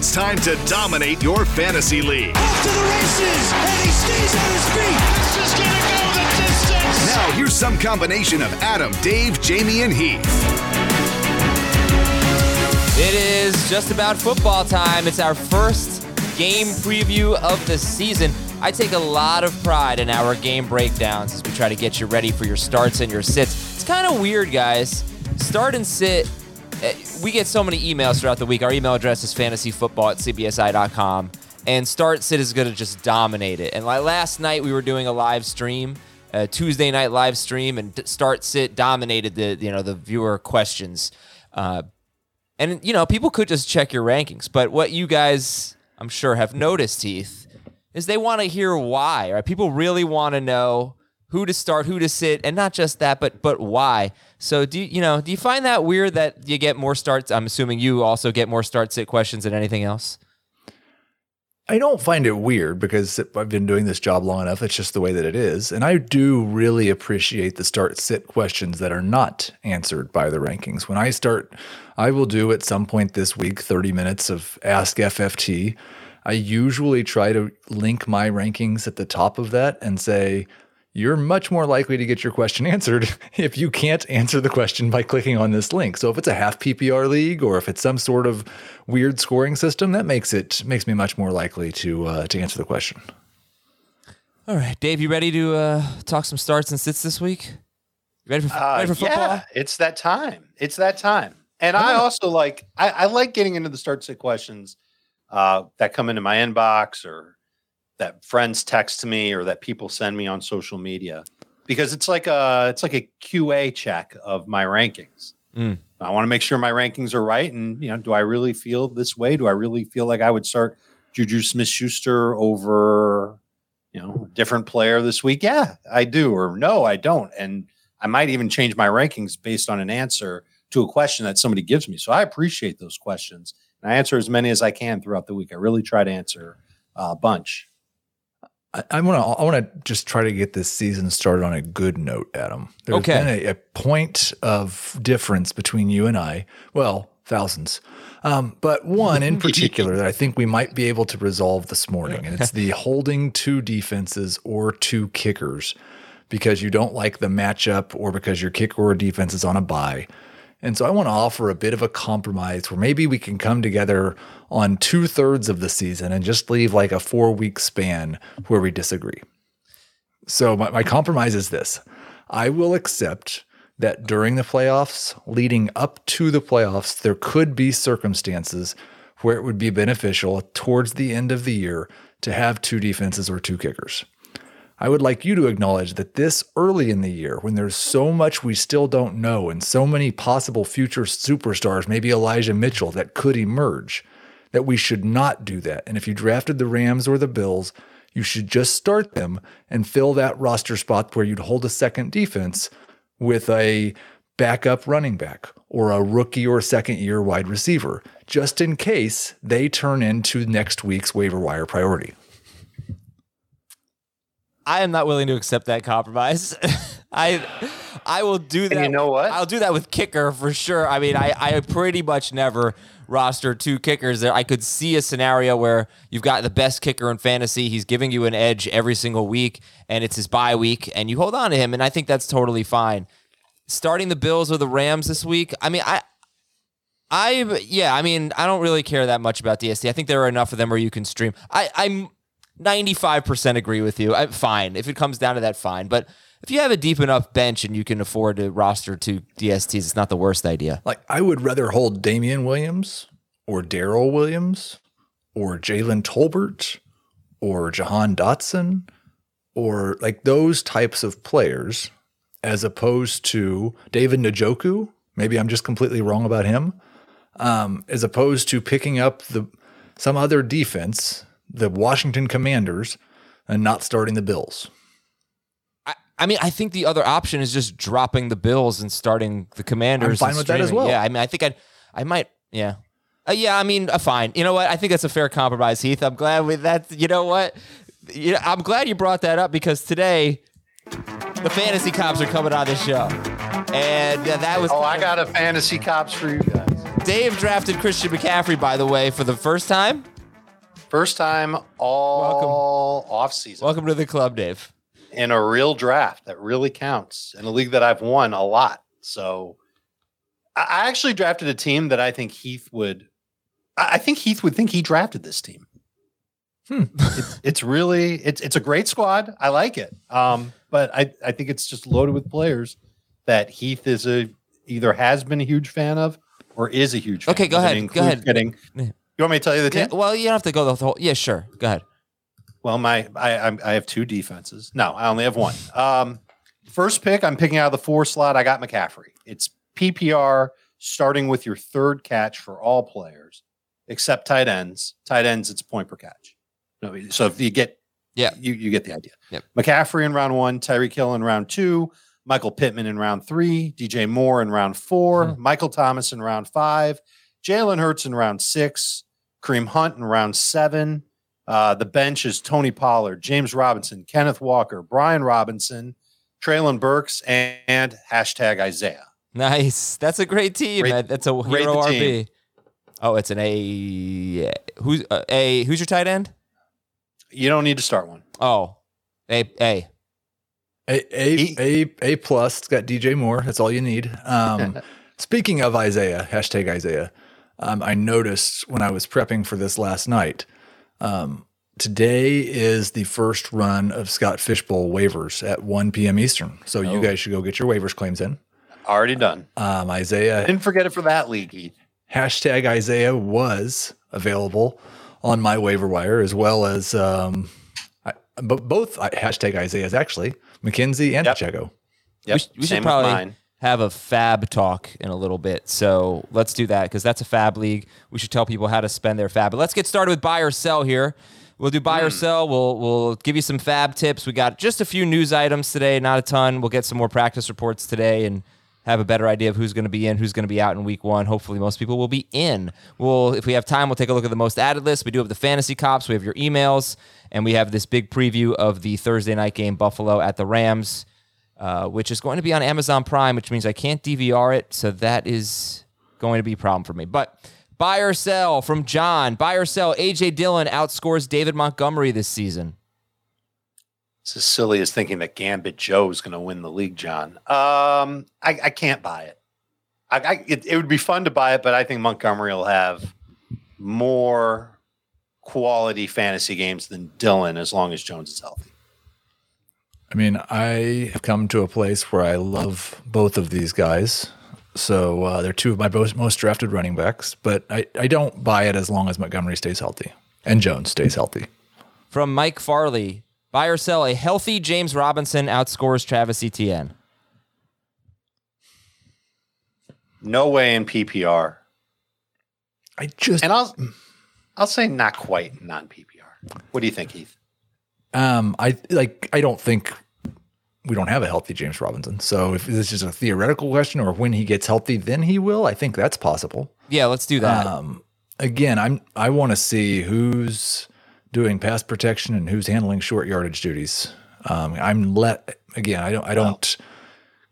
It's time to dominate your fantasy league. Off to the races, and he stays on his feet. This is gonna go the distance. Now, here's some combination of Adam, Dave, Jamie, and Heath. It is just about football time. It's our first game preview of the season. I take a lot of pride in our game breakdowns as we try to get you ready for your starts and your sits. It's kind of weird, guys. Start and sit. Eh, We get so many emails throughout the week. Our email address is fantasyfootball at cbsi.com. And start sit is going to just dominate it. And like last night, we were doing a live stream, a Tuesday night live stream, and start sit dominated the you know the viewer questions. Uh, and you know, people could just check your rankings, but what you guys, I'm sure, have noticed, Heath, is they want to hear why. Right? People really want to know who to start, who to sit, and not just that, but but why. So do you, you know? Do you find that weird that you get more starts? I'm assuming you also get more start sit questions than anything else. I don't find it weird because I've been doing this job long enough. It's just the way that it is. And I do really appreciate the start sit questions that are not answered by the rankings. When I start, I will do at some point this week 30 minutes of Ask FFT. I usually try to link my rankings at the top of that and say, you're much more likely to get your question answered if you can't answer the question by clicking on this link. So if it's a half PPR league or if it's some sort of weird scoring system, that makes it makes me much more likely to uh, to answer the question. All right, Dave, you ready to uh, talk some starts and sits this week? You ready for, Uh, ready for football? yeah, it's that time. It's that time. And I also like I, I like getting into the start sit questions uh, that come into my inbox or that friends text me or that people send me on social media because it's like a it's like a QA check of my rankings. Mm. I want to make sure my rankings are right, and you know, do I really feel this way? Do I really feel like I would start Juju Smith Schuster over you know a different player this week? Yeah, I do, or no, I don't, and I might even change my rankings based on an answer to a question that somebody gives me. So I appreciate those questions, and I answer as many as I can throughout the week. I really try to answer uh, a bunch. I, I want to I want to just try to get this season started on a good note, Adam. There's Okay. been a, a point of difference between you and I. Well, thousands, um, but one in particular that I think we might be able to resolve this morning, and it's the holding two defenses or two kickers because you don't like the matchup or because your kicker or defense is on a bye. And so I want to offer a bit of a compromise where maybe we can come together on two thirds of the season and just leave like a four week span where we disagree. So my, my compromise is this I will accept that during the playoffs, leading up to the playoffs, there could be circumstances where it would be beneficial towards the end of the year to have two defenses or two kickers. I would like you to acknowledge that this early in the year, when there's so much we still don't know and so many possible future superstars, maybe Elijah Mitchell, that could emerge, that we should not do that. And if you drafted the Rams or the Bills, you should just start them and fill that roster spot where you'd hold a second defense with a backup running back or a rookie or second year wide receiver, just in case they turn into next week's waiver wire priority. I am not willing to accept that compromise. I I will do that. you know what? I'll do that with kicker for sure. I mean, I, I pretty much never roster two kickers there. I could see a scenario where you've got the best kicker in fantasy. He's giving you an edge every single week, and it's his bye week, and you hold on to him, and I think that's totally fine. Starting the Bills or the Rams this week, I mean, I I yeah, I mean, I don't really care that much about DST. I think there are enough of them where you can stream. I, I'm 95% agree with you. I, fine. If it comes down to that, fine. But if you have a deep enough bench and you can afford to roster two DSTs, it's not the worst idea. Like I would rather hold Damien Williams or Darrel Williams or Jalen Tolbert or Jahan Dotson or like those types of players as opposed to David Njoku. Maybe I'm just completely wrong about him. Um, as opposed to picking up the some other defense, the Washington Commanders, and not starting the Bills. I, I mean, I think the other option is just dropping the Bills and starting the Commanders. I'm fine and with that as well. Yeah, I mean, I think I'd, I might, yeah. Uh, yeah, I mean, uh, fine. You know what? I think that's a fair compromise, Heath. I'm glad with that. You know what? You know, I'm glad you brought that up because today the fantasy cops are coming on the show, and uh, that was. Oh, I got a fantasy cops for you guys. Dave drafted Christian McCaffrey, by the way, for the first time. First time all off season Welcome to the club, Dave. in a real draft that really counts in a league that I've won a lot. So I actually drafted a team that I think Heath would. I think Heath would think he drafted this team. It's, it's really it's it's a great squad. I like it. Um, but I I think it's just loaded with players that Heath is a either has been a huge fan of or is a huge. fan Okay, go ahead, go ahead. Getting, you want me to tell you the team? Yeah, well, you don't have to go the whole. Yeah, sure. Go ahead. Well, my I I'm, I have two defenses. No, I only have one. Um, first pick, I'm picking out of the four slot. I got McCaffrey. It's PPR, starting with your third catch for all players except tight ends. Tight ends, it's point per catch. No, so if you get Yeah. you you get the idea. Yep. McCaffrey in round one, Tyreek Hill in round two, Michael Pittman in round three, DJ Moore in round four, Michael Thomas in round five, Jalen Hurts in round six, Kareem Hunt in round seven. Uh, the bench is Tony Pollard, James Robinson, Kenneth Walker, Brian Robinson, Treylon Burks, and, and hashtag Isaiah. Nice. That's a great team. Rate- That's a rate hero RB. team. Oh, it's an A. Who's uh, A? Who's your tight end? You don't need to start one. Oh, A. A. A A He- A A plus. It's got DJ Moore. That's all you need. Um, speaking of Isaiah, hashtag Isaiah. Um, I noticed when I was prepping for this last night. Um, today is the first run of Scott Fishbowl waivers at 1 p.m. Eastern. So you guys should go get your waivers claims in. Already done. Um, Isaiah Didn't forget it for that league, hashtag Isaiah was available on my waiver wire as well as um, I, but both uh, hashtag Isaiah's actually McKenzie and Yep. Pacheco. Yep. we, we Same should with probably mine. Have a fab talk in a little bit. So let's do that because that's a fab league. We should tell people how to spend their fab. But let's get started with buy or sell here. We'll do buy or mm. sell. We'll we'll give you some fab tips. We got just a few news items today, not a ton. We'll get some more practice reports today and have a better idea of who's going to be in, who's going to be out in week one. Hopefully, most people will be in. We'll, if we have time, we'll take a look at the most added list. We do have the fantasy cops. We have your emails, and we have this big preview of the Thursday night game, Buffalo at the Rams uh, which is going to be on Amazon Prime, which means I can't DVR it. So that is going to be a problem for me. But buy or sell from John. Buy or sell. AJ Dillon outscores David Montgomery this season. It's as silly as thinking that Gambit Joe is going to win the league, John. Um, I, I can't buy it. I, I it, it would be fun to buy it, but I think Montgomery will have more quality fantasy games than Dillon as long as Jones is healthy. I mean, I have come to a place where I love both of these guys. So uh, they're two of my most, most drafted running backs, but I, I don't buy it as long as Montgomery stays healthy and Jones stays healthy. From Mike Farley. Buy or sell. A healthy James Robinson outscores Travis Etienne. No way in PPR, I just and I'll I'll say not quite non PPR. What do you think, Heath? Um, I like. I don't think we don't have a healthy James Robinson. So if this is a theoretical question, or when he gets healthy, then he will. I think that's possible. Yeah, let's do that. Um, again, I'm. I want to see who's doing pass protection and who's handling short yardage duties. Um, I'm let again. I don't. I don't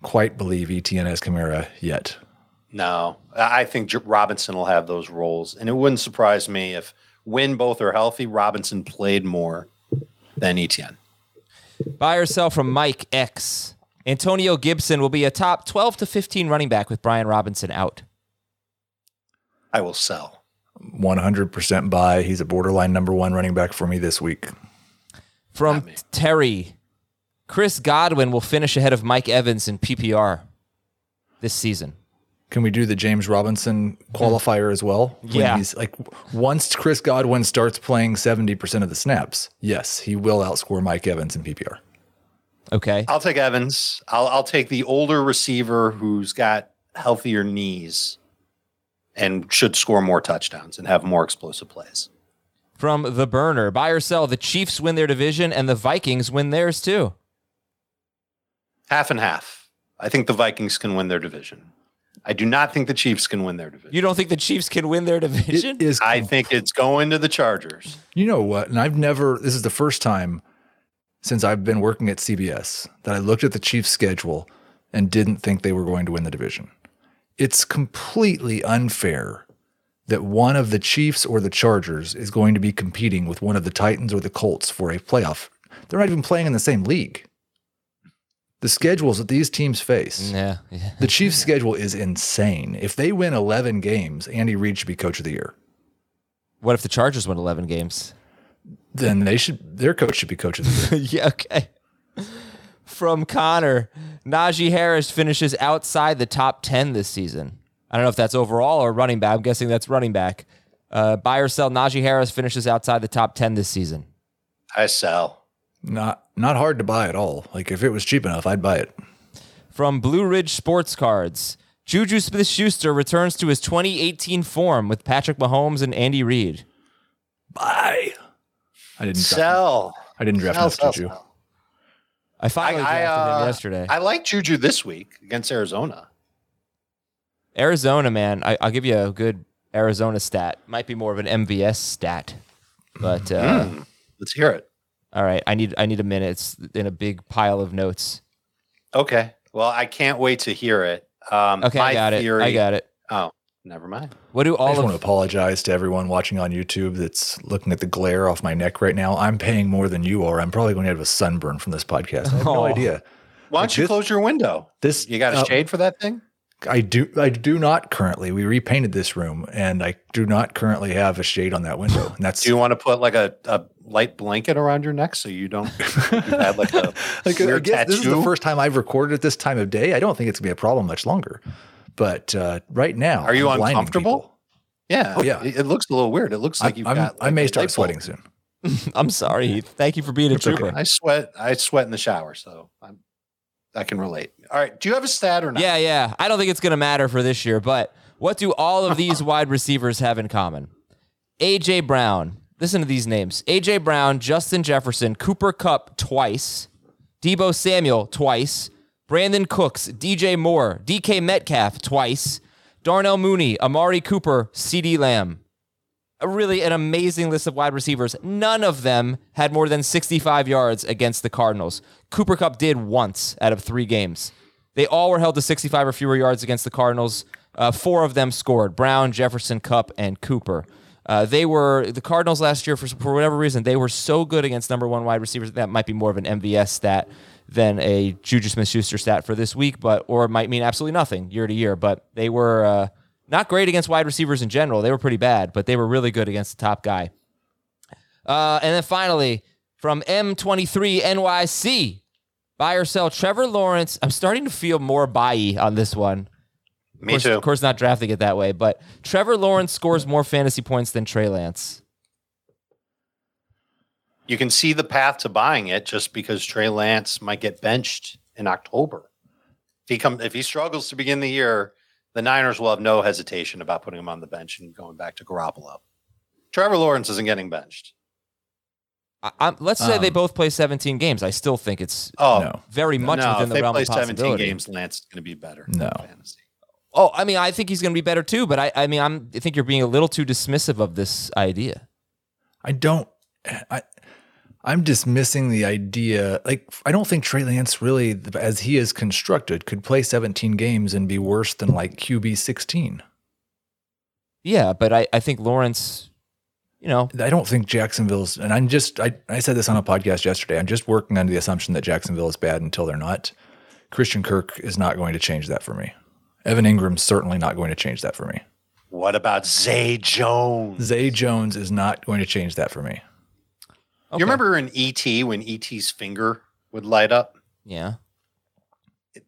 quite believe Etienne has Kamara yet. No, I I think Robinson will have those roles, and it wouldn't surprise me if when both are healthy, Robinson played more than Etienne. Buy or sell from Mike X. Antonio Gibson will be a top 12 to 15 running back with Brian Robinson out. I will sell. 100% buy. He's a borderline number one running back for me this week. From. Terry, Chris Godwin will finish ahead of Mike Evans in PPR this season. Can we do the James Robinson qualifier as well? When Yeah. He's like once Chris Godwin starts playing 70% of the snaps, yes, he will outscore Mike Evans in PPR. Okay. I'll take Evans. I'll I'll take the older receiver who's got healthier knees and should score more touchdowns and have more explosive plays. From the burner, buy or sell. The Chiefs win their division and the Vikings win theirs too. Half and half. I think the Vikings can win their division. I do not think the Chiefs can win their division. You don't think the Chiefs can win their division? It is I think it's going to the Chargers. You know what? And I've never, this is the first time since I've been working at CBS that I looked at the Chiefs' schedule and didn't think they were going to win the division. It's completely unfair that one of the Chiefs or the Chargers is going to be competing with one of the Titans or the Colts for a playoff. They're not even playing in the same league. The schedules that these teams face, yeah, yeah. the Chiefs' schedule is insane. If they win 11 games, Andy Reid should be coach of the year. What if the Chargers win 11 games? Then they should, their coach should be coach of the year. yeah, okay. From Connor, Najee Harris finishes outside the top 10 this season. I don't know if that's overall or running back. I'm guessing that's running back. Uh, buy or sell, Najee Harris finishes outside the top 10 this season. I sell. Not not hard to buy at all. Like if it was cheap enough, I'd buy it. From Blue Ridge Sports Cards, Juju Smith Schuster returns to his 2018 form with Patrick Mahomes and Andy Reid. Buy. I didn't draft. Sell. I didn't draft Sell, sell, Juju. sell. I finally drafted uh, him yesterday. I like Juju this week against Arizona. Arizona, man, I, I'll give you a good Arizona stat. Might be more of an MVS stat, but uh, Mm, let's hear it. All right. I need I need a minute. It's in a big pile of notes. Okay. Well, I can't wait to hear it. Um, Okay, I got theory, it. I got it. Oh, never mind. What do all I all just want to apologize to everyone watching on YouTube that's looking at the glare off my neck right now. I'm paying more than you are. I'm probably going to have a sunburn from this podcast. I have no Oh. idea. Why don't you this- close your window? This You got a uh, shade for that thing? I do. I do not currently. We repainted this room, and I do not currently have a shade on that window. And that's Do you want to put like a, a light blanket around your neck so you don't you had like a like, I weird guess this is the first time I've recorded at this time of day. I don't think it's gonna be a problem much longer. But uh, right now, Are you I'm uncomfortable? people. Yeah. Oh, yeah. It, it looks a little weird. It looks like I'm- you've I'm- got. I may start sweating soon. I'm sorry. Thank you for being a It's okay. I sweat. I sweat in the shower, so I'm. I can relate. All right. Do you have a stat or not? Yeah, yeah. I don't think it's going to matter for this year, but what do all of these wide receivers have in common? AJ Brown. Listen to these names AJ Brown, Justin Jefferson, Cooper Kupp twice, Deebo Samuel twice, Brandin Cooks, DJ Moore, DK Metcalf twice, Darnell Mooney, Amari Cooper, CeeDee Lamb. A really an amazing list of wide receivers. None of them had more than 65 yards against the Cardinals. Cooper Kupp did once out of three games. They all were held to 65 or fewer yards against the Cardinals. Uh, four of them scored Brown, Jefferson, Kupp, and Cooper. Uh, they were the Cardinals last year for, for whatever reason. They were so good against number one wide receivers. That might be more of an MVS stat than a Juju Smith-Schuster stat for this week, but or it might mean absolutely nothing year to year. But they were uh, not great against wide receivers in general. They were pretty bad, but they were really good against the top guy. Uh, and then finally, from M23 NYC, buy or sell Trevor Lawrence. I'm starting to feel more buy on this one. Of Me course, too. Of course, not drafting it that way, but Trevor Lawrence scores more fantasy points than Trey Lance. You can see the path to buying it just because Trey Lance might get benched in October. If he come, if he struggles to begin the year, the Niners will have no hesitation about putting him on the bench and going back to Garoppolo. Trevor Lawrence isn't getting benched. I, I'm, let's say they um, both play 17 games. I still think it's Oh No. very much no, within if the they play 17 games, Lance is going to be better. No. in fantasy. Oh, I mean, I think he's going to be better too. But I, I mean, I'm, I think you're being a little too dismissive of this idea. I don't. I I'm dismissing the idea. Like I don't think Trey Lance really, as he is constructed, could play 17 games and be worse than like QB 16. Yeah, but I, I think Lawrence, you know, I don't think Jacksonville's, and I'm just, I, I said this on a podcast yesterday. I'm just working under the assumption that Jacksonville is bad until they're not. Christian Kirk is not going to change that for me. Evan Engram's certainly not going to change that for me. What about Zay Jones? Zay Jones is not going to change that for me. okay. You remember in ET when ET's finger would light up? Yeah.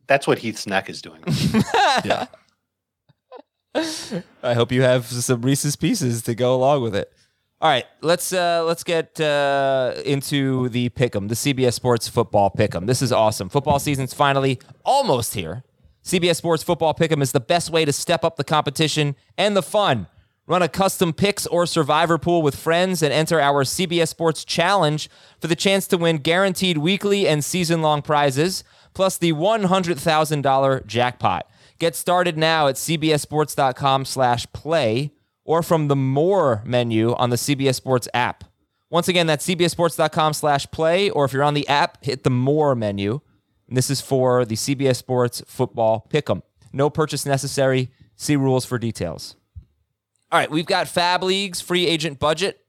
That's what Heath's neck is doing. Yeah. I hope you have some Reese's Pieces to go along with it. All right, let's uh, let's get uh, into the pick'em, the CBS Sports Football Pick'em. This is awesome. Football season's finally almost here. CBS Sports Football Pick'em is the best way to step up the competition and the fun. Run a custom picks or survivor pool with friends and enter our CBS Sports Challenge for the chance to win guaranteed weekly and season long prizes, plus the $100,000 jackpot. Get started now at cbssports.com slash play or from the More menu on the CBS Sports app. Once again, that's cbssports.com slash play, or if you're on the app, hit the More menu. And this is for the CBS Sports Football Pick'em. No purchase necessary. See rules for details. All right, we've got Fab Leagues free agent budget,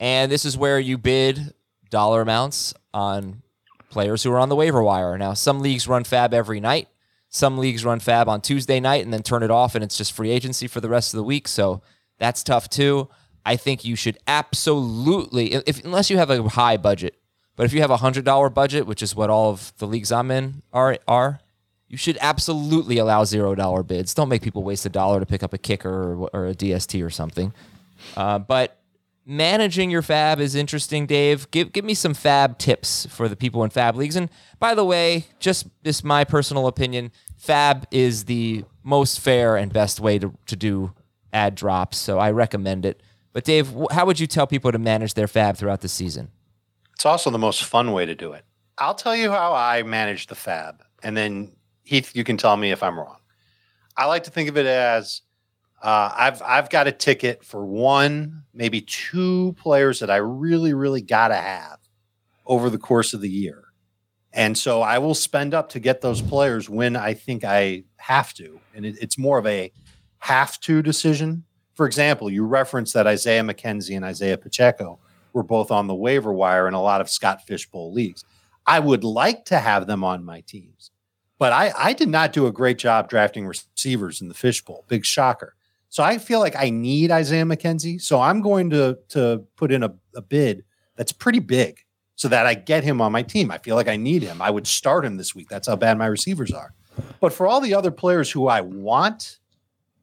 and this is where you bid dollar amounts on players who are on the waiver wire. Now, some leagues run Fab every night. Some leagues run Fab on Tuesday night and then turn it off, and it's just free agency for the rest of the week. So that's tough too. I think you should absolutely, if unless you have a high budget, but if you have a hundred dollar budget, which is what all of the leagues I'm in are are, you should absolutely allow zero dollar bids. Don't make people waste a dollar to pick up a kicker or, or a DST or something. Uh, but managing your fab is interesting, Dave. Give give me some fab tips for the people in fab leagues. And by the way, just this my personal opinion, fab is the most fair and best way to, to do ad drops. So I recommend it. But Dave, how would you tell people to manage their fab throughout the season? It's also the most fun way to do it. I'll tell you how I manage the fab, and then Heath, you can tell me if I'm wrong. I like to think of it as uh, I've I've got a ticket for one, maybe two players that I really, really gotta have over the course of the year. And so I will spend up to get those players when I think I have to. And it, it's more of a have to decision. For example, you referenced that Isaiah McKenzie and Isaiah Pacheco were both on the waiver wire in a lot of Scott Fishbowl leagues. I would like to have them on my teams, but I, I did not do a great job drafting receivers in the Fishbowl. Big shocker. So I feel like I need Isaiah McKenzie. So I'm going to to put in a, a bid that's pretty big so that I get him on my team. I feel like I need him. I would start him this week. That's how bad my receivers are. But for all the other players who I want,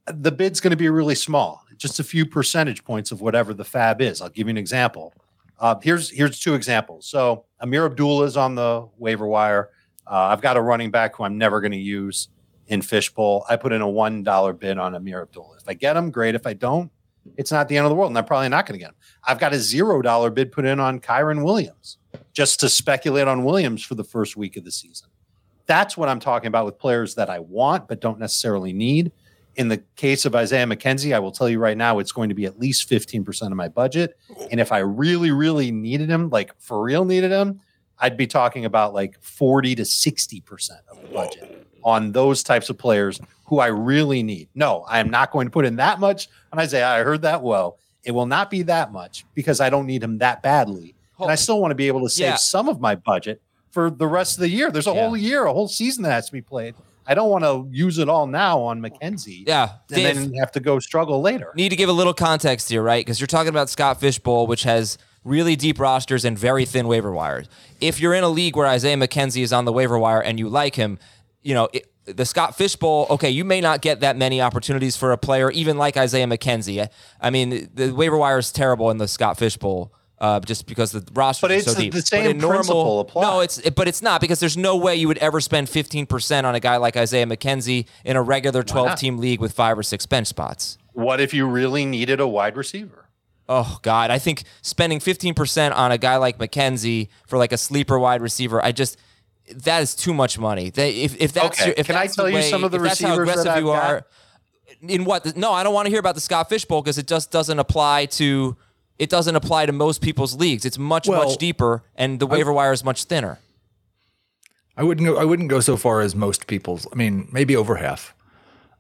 the bid's going to be really small, just a few percentage points of whatever the fab is. I'll give you an example. Uh, here's here's two examples. So Ameer Abdullah is on the waiver wire. Uh, I've got a running back who I'm never going to use in Fishbowl. I put in a one dollar bid on Ameer Abdullah. If I get him, great. If I don't, it's not the end of the world, and I'm probably not going to get him. I've got a zero dollar bid put in on Kyren Williams just to speculate on Williams for the first week of the season. That's what I'm talking about with players that I want but don't necessarily need. In the case of Isaiah McKenzie, I will tell you right now, it's going to be at least 15% of my budget. And if I really, really needed him, like for real needed him, I'd be talking about like 40 to 60% of the budget on those types of players who I really need. No, I am not going to put in that much on Isaiah. I heard that well. It will not be that much because I don't need him that badly. And I still want to be able to save Yeah. some of my budget for the rest of the year. There's a Yeah. whole year, a whole season that has to be played. I don't want to use it all now on McKenzie Yeah, and Dave, then have to go struggle later. need to give a little context here, right? Because you're talking about Scott Fishbowl, which has really deep rosters and very thin waiver wires. If you're in a league where Isaiah McKenzie is on the waiver wire and you like him, you know, it, the Scott Fishbowl, okay, you may not get that many opportunities for a player, even like Isaiah McKenzie. I mean, the waiver wire is terrible in the Scott Fishbowl. Uh, just because the roster But is so it's the- deep. the same normal- principle applies. No, it's it, but it's not because there's no way you would ever spend 15% on a guy like Isaiah McKenzie in a regular 12-team league with five or six bench spots. What if you really needed a wide receiver? Oh God, I think spending 15% on a guy like McKenzie for like a sleeper wide receiver, I just that is too much money. They, if if that's Okay, your, if can I that's tell you way- some of the that's how receivers that aggressive I've you got? are, in what? No, I don't want to hear about the Scott Fishbowl because it just doesn't apply to it doesn't apply to most people's leagues. It's much Well, much deeper, and the waiver wire is much thinner. I wouldn't go. I wouldn't go so far as most people's. I mean, maybe over half.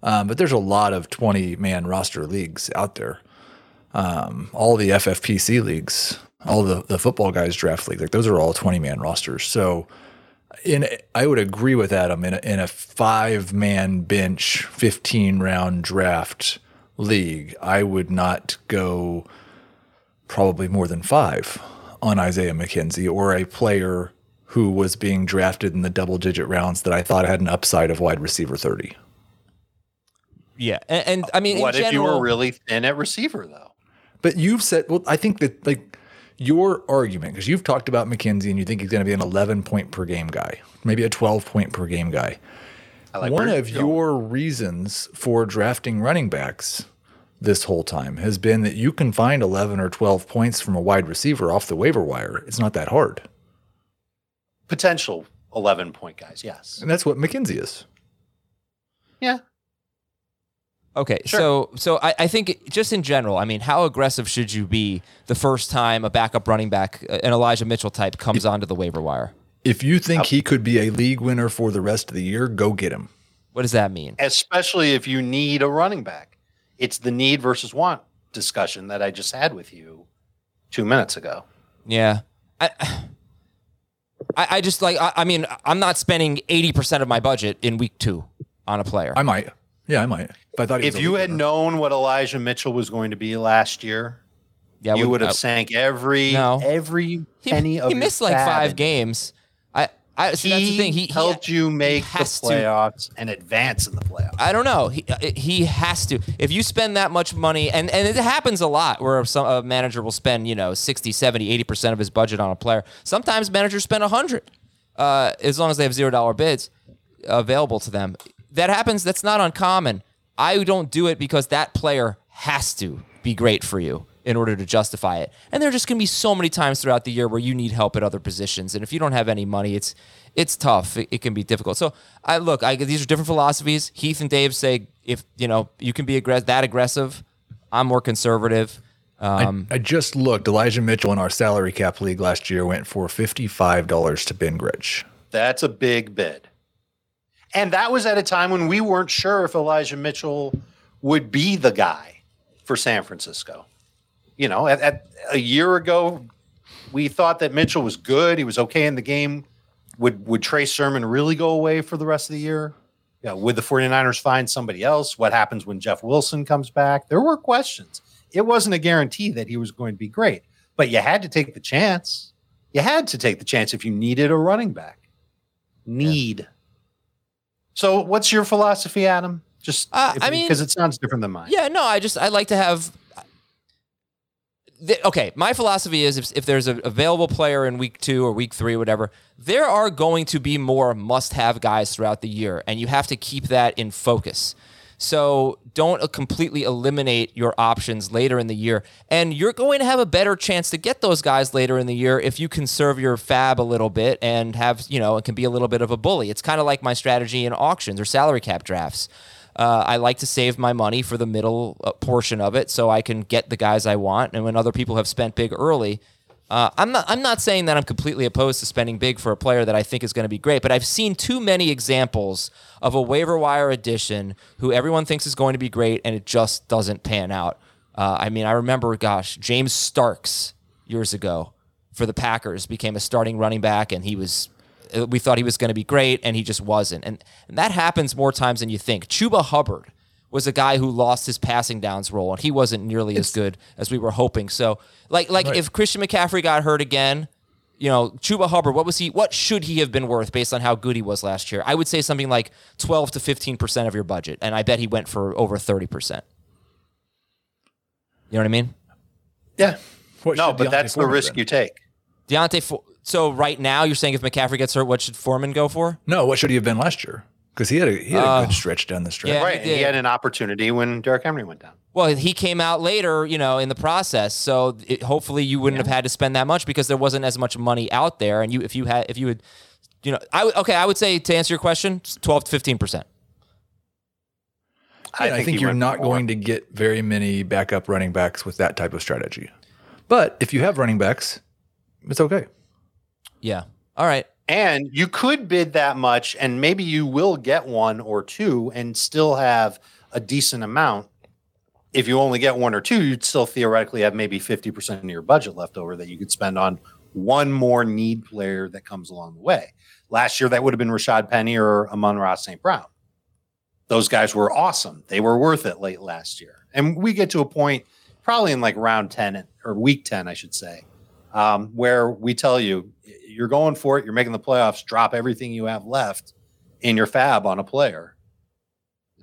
Um, but there's a lot of 20 man roster leagues out there. Um, all the FFPC leagues, all the the football guys draft league, like those are all 20 man rosters. So, in I would agree with Adam in a, in a five man bench, 15 round draft league, I would not go probably more than five on Isaiah McKenzie or a player who was being drafted in the double digit rounds that I thought had an upside of wide receiver 30. Yeah, and, and I mean, What in if you were really thin at receiver though? But you've said, well, I think that like your argument, because you've talked about McKenzie and you think he's going to be an 11 point per game guy, maybe a 12 point per game guy. I like One where of your reasons for drafting running backs this whole time has been that you can find 11 or 12 points from a wide receiver off the waiver wire. It's not that hard. potential 11 point guys. Yes. And that's what McKenzie is. Yeah. Okay, Sure. so so I, I think just in general, I mean, how aggressive should you be the first time a backup running back, uh, an Elijah Mitchell type, comes onto the waiver wire? If you think he could be a league winner for the rest of the year, go get him. What does that mean? Especially if you need a running back. It's the need versus want discussion that I just had with you two minutes ago. Yeah, I, I, I just like. I, I mean, I'm not spending eighty percent of my budget in week two on a player. I might. Yeah, I might. If I thought If you had winner. known what Elijah Mitchell was going to be last year, yeah, you would have sank every No. every he, penny of he missed like five games. I, I see, He, that's the thing. He, he helped you make the has to- playoffs and advance in the playoffs. I don't know. He uh, he has to. If you spend that much money, and, and it happens a lot where some a manager will spend, you know, 60, 70, 80% of his budget on a player. Sometimes managers spend a 100 uh, as long as they have $0 bids available to them. That happens. That's not uncommon. I don't do it because that player has to be great for you in order to justify it. And there are just going to be so many times throughout the year where you need help at other positions, and if you don't have any money, it's it's tough. It, it can be difficult. So I look. I these are different philosophies. Heath and Dave say if you know you can be aggressive, that aggressive. I'm more conservative. Um, I just looked. Elijah Mitchell in our salary cap league last year went for fifty-five dollars to Ben Gretch. That's a big bid. And that was at a time when we weren't sure if Elijah Mitchell would be the guy for San Francisco. You know, at, at a year ago, we thought that Mitchell was good. He was okay in the game. Would would Trey Sermon really go away for the rest of the year? Yeah, would the 49ers find somebody else? What happens when Jeff Wilson comes back? There were questions. It wasn't a guarantee that he was going to be great, but you had to take the chance. You had to take the chance if you needed a running back. Need. So, what's your philosophy, Adam? Just Uh, if- I mean- because it sounds different than mine. Yeah, no, I just I like to have. The, okay, my philosophy is if, if there's an available player in week two or week three, whatever, there are going to be more must-have guys throughout the year, and you have to keep that in focus. So don't completely eliminate your options later in the year, and you're going to have a better chance to get those guys later in the year if you conserve your fab a little bit and have you know it can be a little bit of a bully. It's kind of like my strategy in auctions or salary cap drafts. Uh, I like to save my money for the middle uh, portion of it, so I can get the guys I want. And when other people have spent big early, uh, I'm not. I'm not saying that I'm completely opposed to spending big for a player that I think is going to be great, but I've seen too many examples of a waiver wire addition who everyone thinks is going to be great, and it just doesn't pan out. Uh, I mean, I remember, gosh, James Starks years ago for the Packers became a starting running back, and he was uh, we thought he was going to be great, and he just wasn't. And, and that happens more times than you think. Chuba Hubbard was a guy who lost his passing downs role, and he wasn't nearly as good as we were hoping. So, like, like if Christian McCaffrey got hurt again, you know, Chuba Hubbard, what was he? What should he have been worth based on how good he was last year? I would say something like twelve to fifteen percent of your budget, and I bet he went for over thirty percent. You know what I mean? Yeah. What No, but D'Onta that's the risk been? you take. D'Onta. Fo- so right now, you're saying if McCaffrey gets hurt, what should Foreman go for? No, what should he have been last year? Because he had a he had a Uh, good stretch down the stretch. yeah. right. he and he had an opportunity when Derrick Henry went down. Well, he came out later, you know, in the process. So it, hopefully you wouldn't have had to spend that much because there wasn't as much money out there. And you, if you had, if you would, you know, I would, okay, I would say to answer your question, twelve to fifteen percent. I, think, he you're not going to get very many backup running backs with that type of strategy. But if you have running backs, it's okay. Yeah. All right. And you could bid that much, and maybe you will get one or two and still have a decent amount. If you only get one or two, you'd still theoretically have maybe 50% of your budget left over that you could spend on one more need player that comes along the way. Last year, that would have been Rashad Penny or Amon-Ra St. Brown. Those guys were awesome. They were worth it late last year. And we get to a point, probably in like round 10 or week 10, I should say, um, where we tell you you're going for it, you're making the playoffs, drop everything you have left in your fab on a player,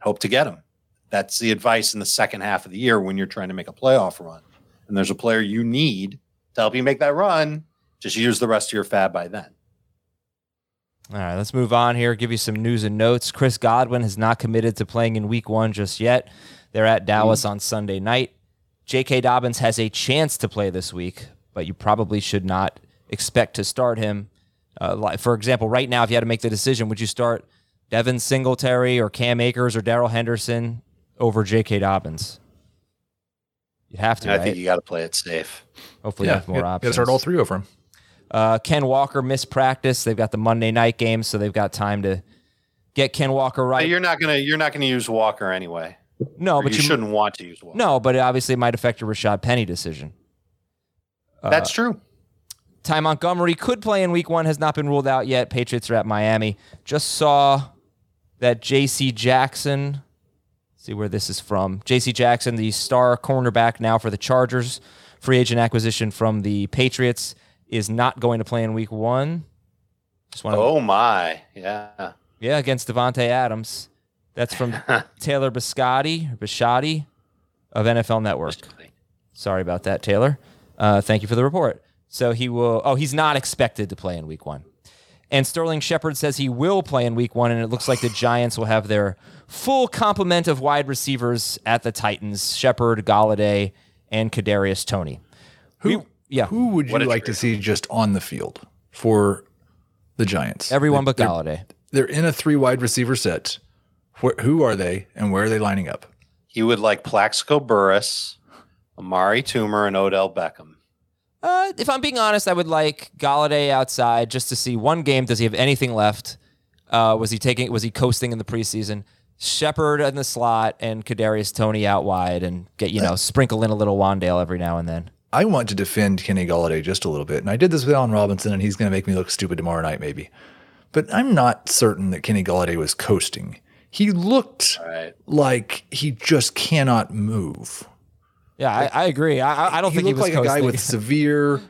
hope to get him. That's the advice in the second half of the year when you're trying to make a playoff run. And there's a player you need to help you make that run. Just use the rest of your fab by then. All right, let's move on here. Give you some news and notes. Chris Godwin has not committed to playing in week one just yet. They're at Dallas on Sunday night. J.K. Dobbins has a chance to play this week, but you probably should not expect to start him. Uh, like, for example, right now, if you had to make the decision, would you start Devin Singletary or Cam Akers or Darrell Henderson over J.K. Dobbins? You have to, And I think you got to play it safe. Hopefully, you have more options. you got to start all three over him. Uh, Ken Walker missed practice. They've got the Monday night game, so they've got time to get Ken Walker But right. you're not gonna you're not gonna use Walker anyway. no, Or but you, you, shouldn't want to use Walker. No, but it obviously might affect your Rashad Penny decision. That's uh, true. Ty Montgomery could play in week one, has not been ruled out yet. Patriots are at Miami. Just saw that J.C. Jackson, see where this is from. J.C. Jackson, the star cornerback now for the Chargers, free agent acquisition from the Patriots, is not going to play in week one. Just want Oh my. Yeah. yeah, against Davante Adams. That's from Taylor Biscotti Biscotti of NFL Network. Sorry about that, Taylor. Uh, thank you for the report. So he will. Oh, he's not expected to play in Week One. And Sterling Shepard says he will play in Week One, and it looks like the Giants will have their full complement of wide receivers at the Titans: Shepard, Golladay, and Kadarius Toney. Who? yeah, Who would you like to see just on the field for the Giants? everyone They- but they're, Golladay. They're in a three wide receiver set. Wh- who are they and where are they lining up? He would like Plaxico Burress, Amani Toomer, and Odell Beckham. Uh, if I'm being honest, I would like Golladay outside just to see one game. Does he have anything left? Uh, was he taking? Was he coasting in the preseason? Shepard in the slot and Kadarius Toney out wide, and get you know sprinkle in a little Wan'Dale every now and then. I want to defend Kenny Golladay just a little bit. And I did this with Allen Robinson, and he's going to make me look stupid tomorrow night, maybe. But I'm not certain that Kenny Golladay was coasting. He looked Right. like he just cannot move. Yeah, I, I agree. I, I- I don't he think he looked was like a guy with severe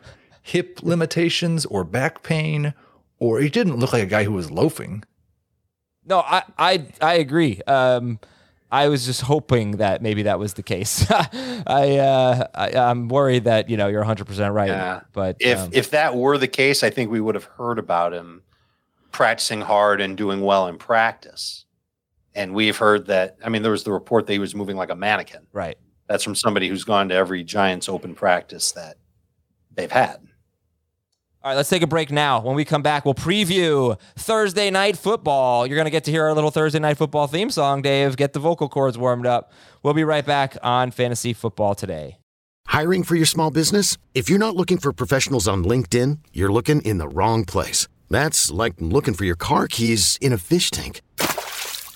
hip limitations or back pain, or he didn't look like a guy who was loafing. no, I, I I agree. Um, I was just hoping that maybe that was the case. I, uh, I I'm worried that you know you're 100 percent right. Yeah. But If um, if that were the case, I think we would have heard about him practicing hard and doing well in practice. And we've heard that. I mean, there was the report that he was moving like a mannequin. right. That's from somebody who's gone to every Giants open practice that they've had. All right, let's take a break now. When we come back, we'll preview Thursday night football. You're going to get to hear our little Thursday night football theme song, Dave. Get the vocal cords warmed up. We'll be right back on Fantasy Football today. Hiring for your small business? If you're not looking for professionals on LinkedIn, you're looking in the wrong place. That's like looking for your car keys in a fish tank.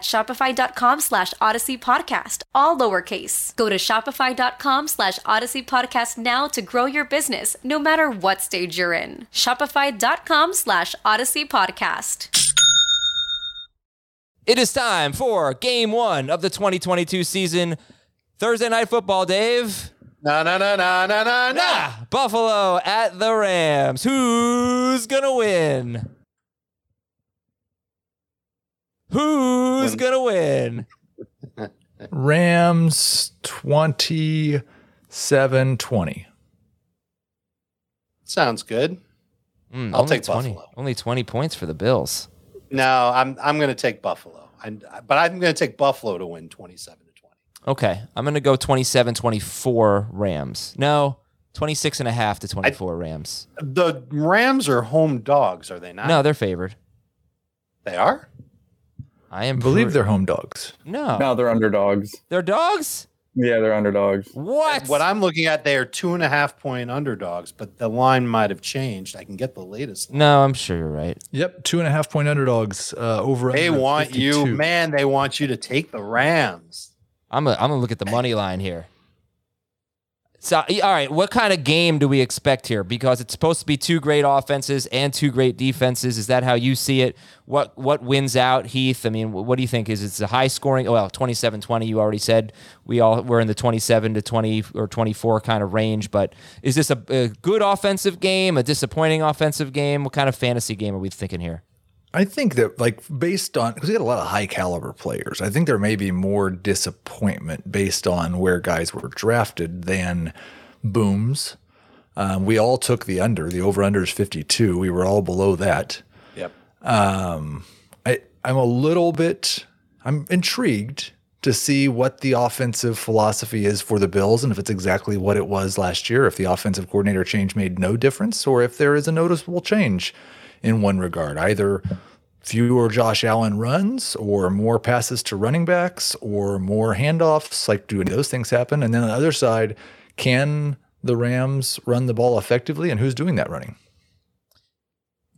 shopify.com slash odyssey podcast, all lowercase. Go to shopify.com slash odyssey podcast now to grow your business, no matter what stage you're in. Shopify.com slash odyssey podcast. It is time for game one of the 2022 season. Thursday night football, Dave. No, no, no, no, no, no, no. Ah, Buffalo at the Rams. Who's gonna win? Who's Win. gonna win? Rams 27 20. Sounds good. Mm, I'll take 20, Buffalo. Only 20 points for the Bills. No, I'm I'm going to take Buffalo. I, but I'm going to take Buffalo to win 27 to 20. Okay, I'm gonna go 27-24 Rams. No, 26 and a half to 24 Rams. The Rams are home dogs, are they not? No, they're favored. they are. I am believe pre- they're home dogs. no, No, they're underdogs. they're dogs. Yeah, they're underdogs. What? What I'm looking at, they are two and a half point underdogs, but the line might have changed. I can get the latest. No, I'm sure you're right. Yep, two and a half point underdogs uh, over. They under want you, man. They want you to take the Rams. I'm gonna, I'm gonna look at the money line here. So, all right, what kind of game do we expect here? Because it's supposed to be two great offenses and two great defenses. Is that how you see it? What what wins out, Heath? I mean, what do you think? Is it a high scoring? Well, 27-20, you already said. We all we're in the 27 to 20 or 24 kind of range, but is this a, a good offensive game, a disappointing offensive game? What kind of fantasy game are we thinking here? I think that, like, based on because we got a lot of high caliber players, I think there may be more disappointment based on where guys were drafted than booms. Um, we all took the under. The over under is 52. We were all below that. Yep. I, I'm a little bit I'm intrigued to see what the offensive philosophy is for the Bills and if it's exactly what it was last year, if the offensive coordinator change made no difference, or if there is a noticeable change in one regard, either fewer Josh Allen runs or more passes to running backs or more handoffs, like do those things happen? And then on the other side, can the Rams run the ball effectively and who's doing that running?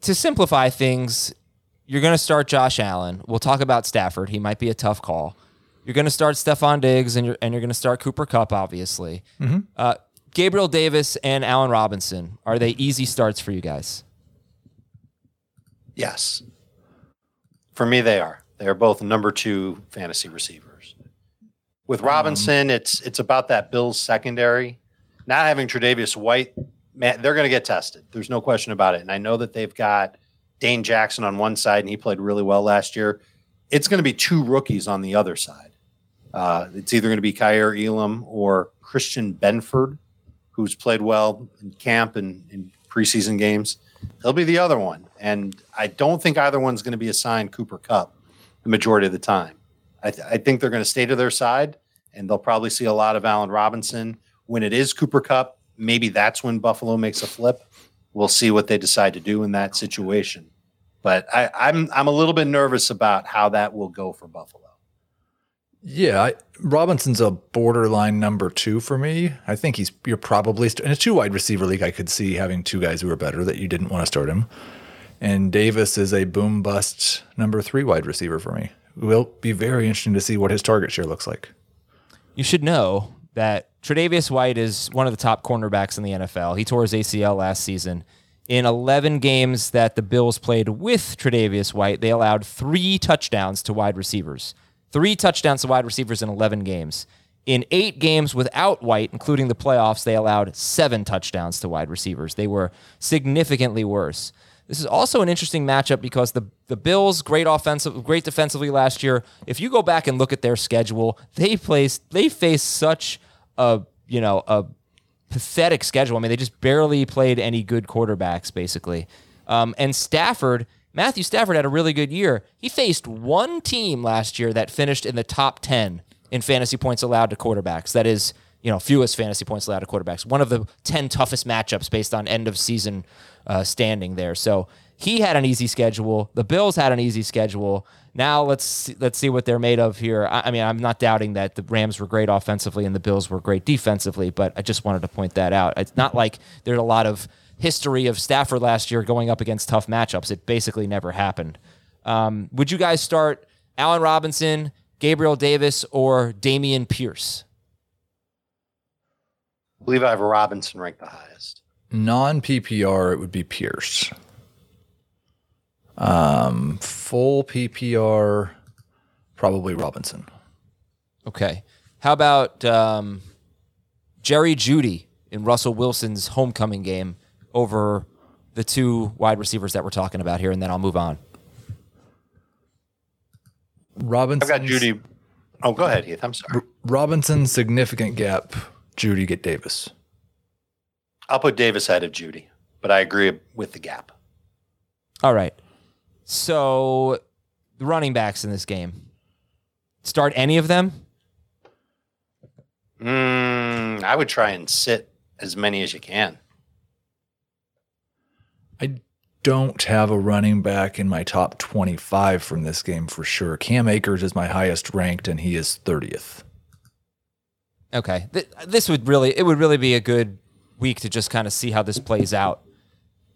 to simplify things, you're going to start Josh Allen. We'll talk about Stafford. He might be a tough call. You're going to start Stefon Diggs, and you're and you're going to start Cooper Kupp, obviously. Uh, Gabriel Davis and Allen Robinson are they easy starts for you guys? Yes. For me, they are. They are both number two fantasy receivers. With Robinson, it's it's about that Bills secondary. Not having Tre'Davious White, man, they're going to get tested. There's no question about it. And I know that they've got Dane Jackson on one side, and he played really well last year. It's going to be two rookies on the other side. Uh, it's either going to be Kaiir Elam or Christian Benford, who's played well in camp and in preseason games. He'll be the other one. And I don't think either one's going to be assigned Cooper Kupp the majority of the time. I, th- I think they're going to stay to their side, and they'll probably see a lot of Allen Robinson. When it is Cooper Kupp, maybe that's when Buffalo makes a flip. We'll see what they decide to do in that situation. But I, I'm I'm a little bit nervous about how that will go for Buffalo. Yeah, I, Robinson's a borderline number two for me. I think he's you're probably st- in a two wide receiver league. I could see having two guys who are better that you didn't want to start him. And Davis is a boom bust number three wide receiver for me. It will be very interesting to see what his target share looks like. You should know that Tre'Davious White is one of the top cornerbacks in the NFL. He tore his ACL last season. In 11 games that the Bills played with Tre'Davious White, they allowed three touchdowns to wide receivers. three touchdowns to wide receivers in 11 games. In eight games without White, including the playoffs, they allowed seven touchdowns to wide receivers. They were significantly worse. This is also an interesting matchup because the the Bills great offensive, great defensively last year. If you go back and look at their schedule, they placed they faced such a you know a pathetic schedule. I mean, they just barely played any good quarterbacks basically. Um, and Stafford, Matthew Stafford had a really good year. He faced one team last year that finished in the top ten in fantasy points allowed to quarterbacks. That is you know, fewest fantasy points allowed to quarterbacks. One of the 10 toughest matchups based on end of season uh, standing there. So he had an easy schedule. The Bills had an easy schedule. Now let's see, let's see what they're made of here. I, I mean, I'm not doubting that the Rams were great offensively and the Bills were great defensively, but I just wanted to point that out. It's not like there's a lot of history of Stafford last year going up against tough matchups. It basically never happened. Um, would you guys start Allen Robinson, Gabriel Davis, or Dameon Pierce? I believe I have Robinson ranked the highest. Non PPR, it would be Pierce. Um, full PPR, probably Robinson. Okay. How about um, Jerry Jeudy in Russell Wilson's homecoming game over the two wide receivers that we're talking about here, and then I'll move on. Robinson. I've got Jeudy. Oh, go ahead, Heath. I'm sorry. Robinson, significant gap. Jeudy get Davis. I'll put Davis ahead of Jeudy, but I agree with the gap. All right. So the running backs in this game. Start any of them? Mm, I would try and sit as many as you can. I don't have a running back in my top 25 from this game for sure. Cam Akers is my highest ranked, and he is 30th. Okay. Th- this would really it would really be a good week to just kind of see how this plays out.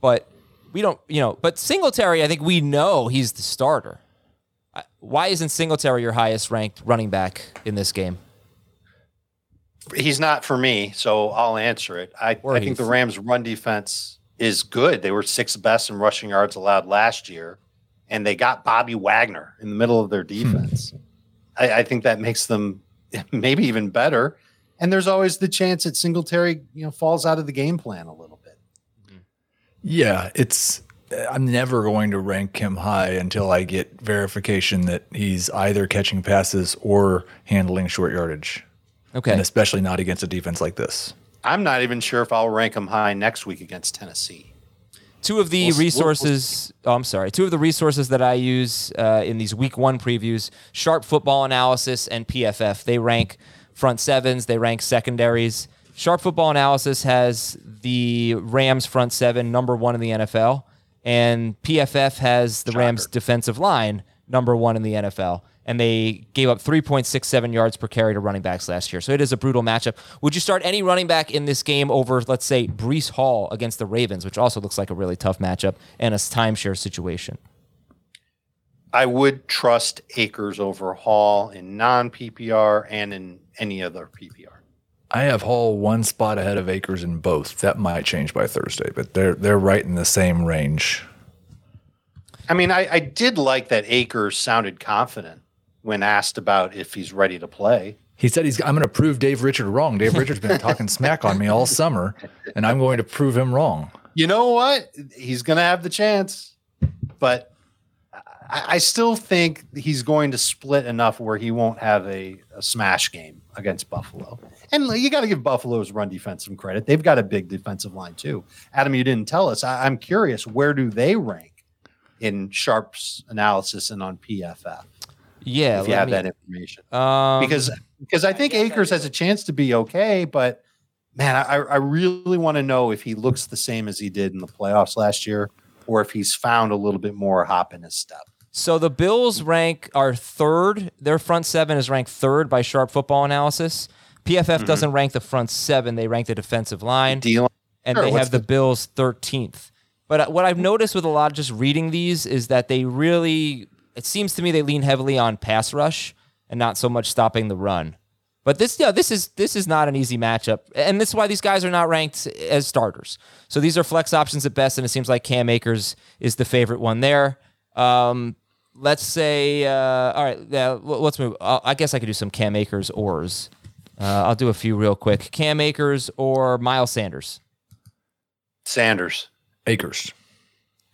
But we don't, you know, but Singletary, I think we know he's the starter. I- Why isn't Singletary your highest ranked running back in this game? He's not for me, so I'll answer it. I, Or I think the Rams' run defense is good. They were sixth best in rushing yards allowed last year, and they got Bobby Wagner in the middle of their hmm. defense. I, I think that makes them maybe even better. And there's always the chance that Singletary, you know, falls out of the game plan a little bit. Yeah, it's. I'm never going to rank him high until I get verification that he's either catching passes or handling short yardage, Okay. and especially not against a defense like this. I'm not even sure if I'll rank him high next week against Tennessee. Two of the We'll s- we'll- resources, oh, I'm sorry, two of the resources that I use uh, in these week one previews Sharp Football Analysis and PFF. They rank front sevens, they rank secondaries. Sharp Football Analysis has the Rams front seven number one in the NFL, and PFF has the Rams defensive line number one in the NFL. And they gave up 3.67 yards per carry to running backs last year. So it is a brutal matchup. Would you start any running back in this game over, let's say, Breece Hall against the Ravens, which also looks like a really tough matchup and a timeshare situation? I would trust Akers over Hall in non PPR and in any other PPR. I have Hall one spot ahead of Akers in both. That might change by Thursday, but they're they're right in the same range. I mean, I, I did like that Akers sounded confident when asked about if he's ready to play. He said he's. I'm going to prove Dave Richard wrong. Dave Richard's been talking smack on me all summer, and I'm going to prove him wrong. You know what? He's going to have the chance, but I, I still think he's going to split enough where he won't have a, a smash game against Buffalo. And you got to give Buffalo's run defense some credit. They've got a big defensive line too. Adam, you didn't tell us. I, I'm curious, where do they rank in Sharp's analysis and on PFF? Yeah, if you have me- that information. Um, because because I think Akers has a chance to be okay, but man, I, I really want to know if he looks the same as he did in the playoffs last year, or if he's found a little bit more hop in his step. So the Bills rank are third. Their front seven is ranked third by Sharp Football Analysis. PFF doesn't rank the front seven; they rank the defensive line, D-line. and Sure, they have the, the- Bills thirteenth. But uh, what I've noticed with a lot of just reading these is that they really, it seems to me, they lean heavily on pass rush and not so much stopping the run. But this, yeah, this is this is not an easy matchup, and this is why these guys are not ranked as starters. So these are flex options at best, and it seems like Cam Akers is the favorite one there. Um, let's say, uh, all right, yeah, let's move. I guess I could do some Cam Akers ors. Uh, I'll do a few real quick. Cam Akers or Miles Sanders. Sanders. Akers.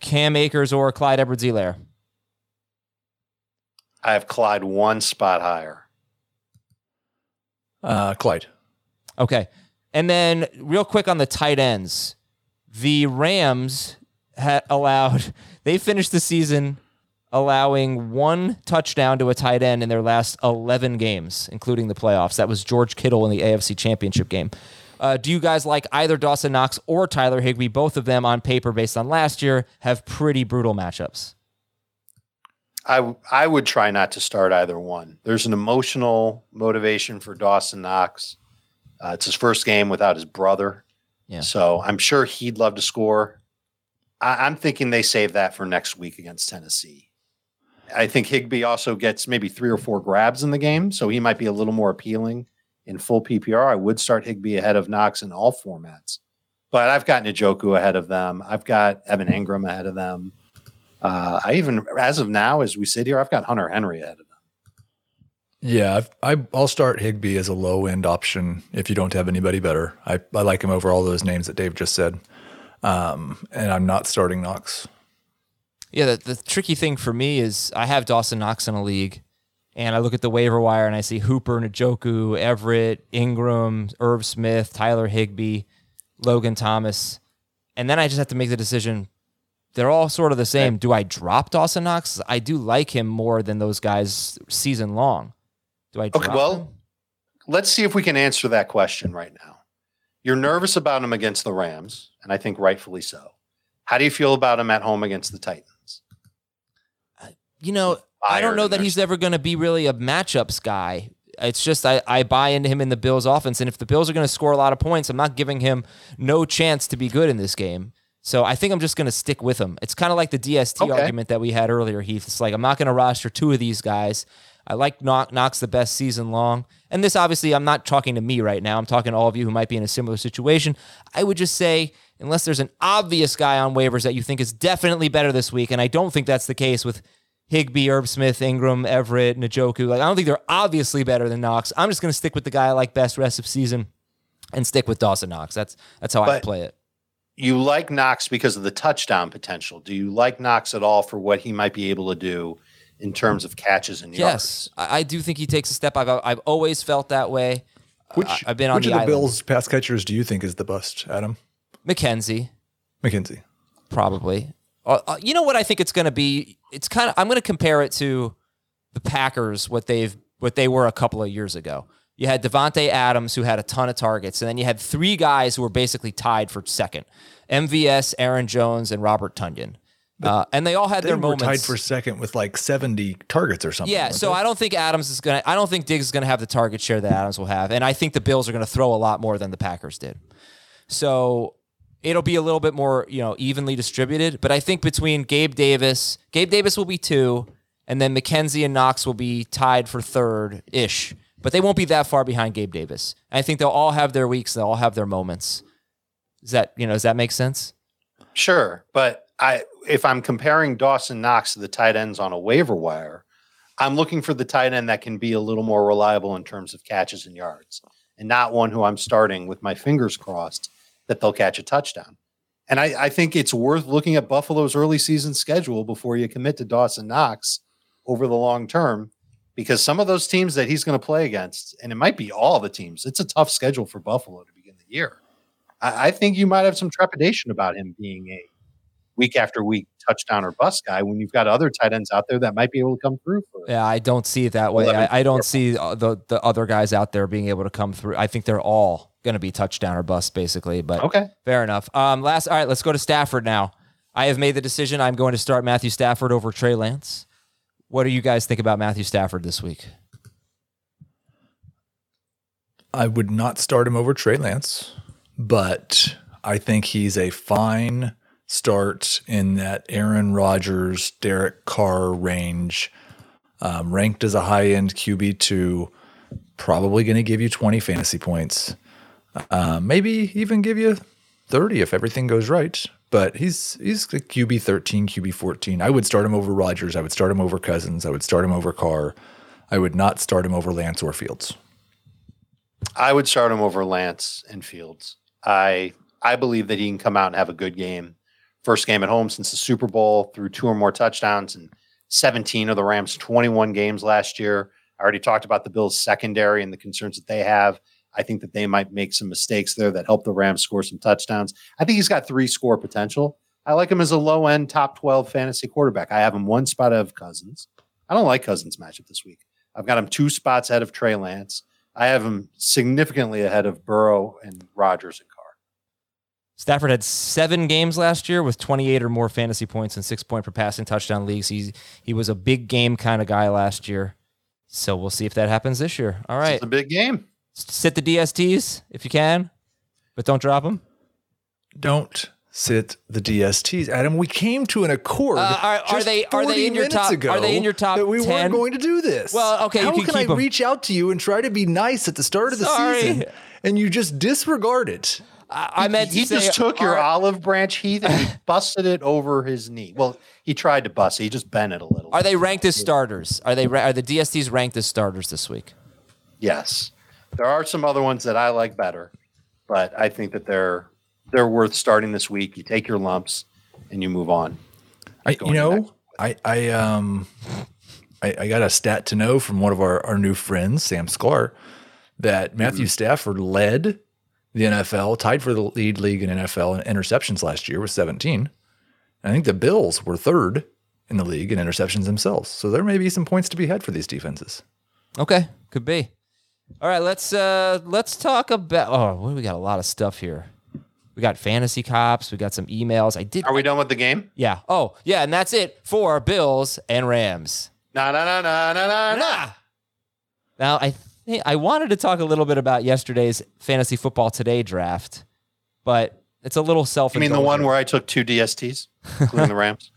Cam Akers or Clyde Edwards-Helaire? I have Clyde one spot higher. Uh, Clyde. Okay. And then, real quick on the tight ends, the Rams had allowed, they finished the season allowing one touchdown to a tight end in their last 11 games, including the playoffs. That was George Kittle in the AFC Championship game. Uh, do you guys like either Dawson Knox or Tyler Higbee? Both of them on paper, based on last year, have pretty brutal matchups. I I would try not to start either one. There's an emotional motivation for Dawson Knox. Uh, it's his first game without his brother, Yeah. so I'm sure he'd love to score. I, I'm thinking they save that for next week against Tennessee. I think Higbee also gets maybe three or four grabs in the game, so he might be a little more appealing in full PPR. I would start Higbee ahead of Knox in all formats, but I've got Njoku ahead of them. I've got Evan Engram ahead of them. Uh, I even, as of now, as we sit here, I've got Hunter Henry ahead of them. Yeah, I, I'll start Higbee as a low end option if you don't have anybody better. I, I like him over all those names that Dave just said. Um, and I'm not starting Knox. Yeah, the, the tricky thing for me is I have Dawson Knox in a league, and I look at the waiver wire and I see Hooper, Njoku, Everett, Engram, Irv Smith, Tyler Higbee, Logan Thomas, and then I just have to make the decision. They're all sort of the same. Do I drop Dawson Knox? I do like him more than those guys season long. Do I drop Okay, well, him? let's see if we can answer that question right now. You're nervous about him against the Rams, and I think rightfully so. How do you feel about him at home against the Titans? You know, I don't know that he's ever going to be really a matchups guy. It's just I, I buy into him in the Bills offense. And if the Bills are going to score a lot of points, I'm not giving him no chance to be good in this game. So I think I'm just going to stick with him. It's kind of like the DST Okay. argument that we had earlier, Heath. It's like I'm not going to roster two of these guys. I like Knox, Knox the best season long. And this obviously, I'm not talking to me right now. I'm talking to all of you who might be in a similar situation. I would just say, unless there's an obvious guy on waivers that you think is definitely better this week, and I don't think that's the case with Higbee, Irv Smith, Engram, Everett, Njoku. Like I don't think they're obviously better than Knox. I'm just going to stick with the guy I like best rest of season and stick with Dawson Knox. That's that's how I play it. You like Knox because of the touchdown potential. Do you like Knox at all for what he might be able to do in terms of catches and yards? Yes, I, I do think he takes a step. I've I've always felt that way. Which, I- I've been on which the of the island. Bills pass catchers do you think is the bust, Adam? McKenzie, McKenzie. probably. Uh, uh, you know what I think it's going to be? It's kind of I'm going to compare it to the Packers what they've what they were a couple of years ago. You had Davante Adams who had a ton of targets, and then you had three guys who were basically tied for second: MVS, Aaron Jones, and Robert Tonyan. Uh, and they all had They their were moments. tied for second with like 70 targets or something. Yeah, so they? I don't think Adams is gonna. I don't think Diggs is gonna have the target share that Adams will have, and I think the Bills are gonna throw a lot more than the Packers did. So it'll be a little bit more, you know, evenly distributed. But I think between Gabe Davis, Gabe Davis will be two, and then McKenzie and Knox will be tied for third ish. But they won't be that far behind Gabe Davis. I think they'll all have their weeks. They'll all have their moments. Does that you know? Does that make sense? Sure, but I if I'm comparing Dawson Knox to the tight ends on a waiver wire, I'm looking for the tight end that can be a little more reliable in terms of catches and yards, and not one who I'm starting with my fingers crossed that they'll catch a touchdown. And I, I think it's worth looking at Buffalo's early season schedule before you commit to Dawson Knox over the long term, because some of those teams that he's going to play against, and it might be all the teams, it's a tough schedule for Buffalo to begin the year. I, I think you might have some trepidation about him being a week after week touchdown or bust guy when you've got other tight ends out there that might be able to come through for Yeah, I don't see it that way. I, I don't see uh, the the other guys out there being able to come through. I think they're all going to be touchdown or bust, basically. But Okay. fair enough. Um, last, all right, let's go to Stafford now. I have made the decision. I'm going to start Matthew Stafford over Trey Lance. What do you guys think about Matthew Stafford this week? I would not start him over Trey Lance, but I think he's a fine start in that Aaron Rodgers, Derek Carr range, um, ranked as a high end QB two, probably going to give you 20 fantasy points, uh, maybe even give you 30 if everything goes right. but he's he's a QB 13, QB 14. I would start him over Rodgers. I would start him over Cousins. I would start him over Carr. I would not start him over Lance or Fields. I would start him over Lance and Fields. I I believe that he can come out and have a good game. First game at home since the Super Bowl, threw two or more touchdowns and 17 of the Rams' 21 games last year. I already talked about the Bills' secondary and the concerns that they have. I think that they might make some mistakes there that help the Rams score some touchdowns. I think he's got three score potential. I like him as a low end top 12 fantasy quarterback. I have him one spot of Cousins. I don't like Cousins matchup this week. I've got him two spots ahead of Trey Lance. I have him significantly ahead of Burrow and Rodgers and Carr. Stafford had seven games last year with 28 or more fantasy points and six point per passing touchdown leagues. He's, he was a big game kind of guy last year. So we'll see if that happens this year. All right. It's a big game. Sit the DSTs if you can, but don't drop them. Don't sit the DSTs, Adam. We came to an accord. Uh, are- are just they- are they in your top- are they in your top that we 10? weren't going to do this. Well, okay, you How can can keep I 'em. reach out to you and try to be nice at the start of the Sorry. season, and you just disregard it? I, I meant he to say, just took your are- olive branch, Heath, and he busted it over his knee. Well, he tried to bust it. He just bent it a little. Are they ranked as starters? Are they are the DSTs ranked as starters this week? Yes. There are some other ones that I like better, but I think that they're they're worth starting this week. You take your lumps and you move on. I, you know. I, I, um, I, I got a stat to know from one of our, our new friends, Sam Sklar, that Matthew Mm-hmm. Stafford led the NFL, tied for the lead league in NFL in interceptions last year with 17. I think the Bills were third in the league in interceptions themselves. So there may be some points to be had for these defenses. Okay, could be. All right, let's uh let's talk about. Oh, what, we got a lot of stuff here. We got fantasy cops. We got some emails. I did. Are we done with the game? Yeah. Oh, yeah, and that's it for Bills and Rams. Na na na na na na na. Now, I think I wanted to talk a little bit about yesterday's fantasy football today draft, but it's a little self. You mean the one where I took two DSTs, including the Rams?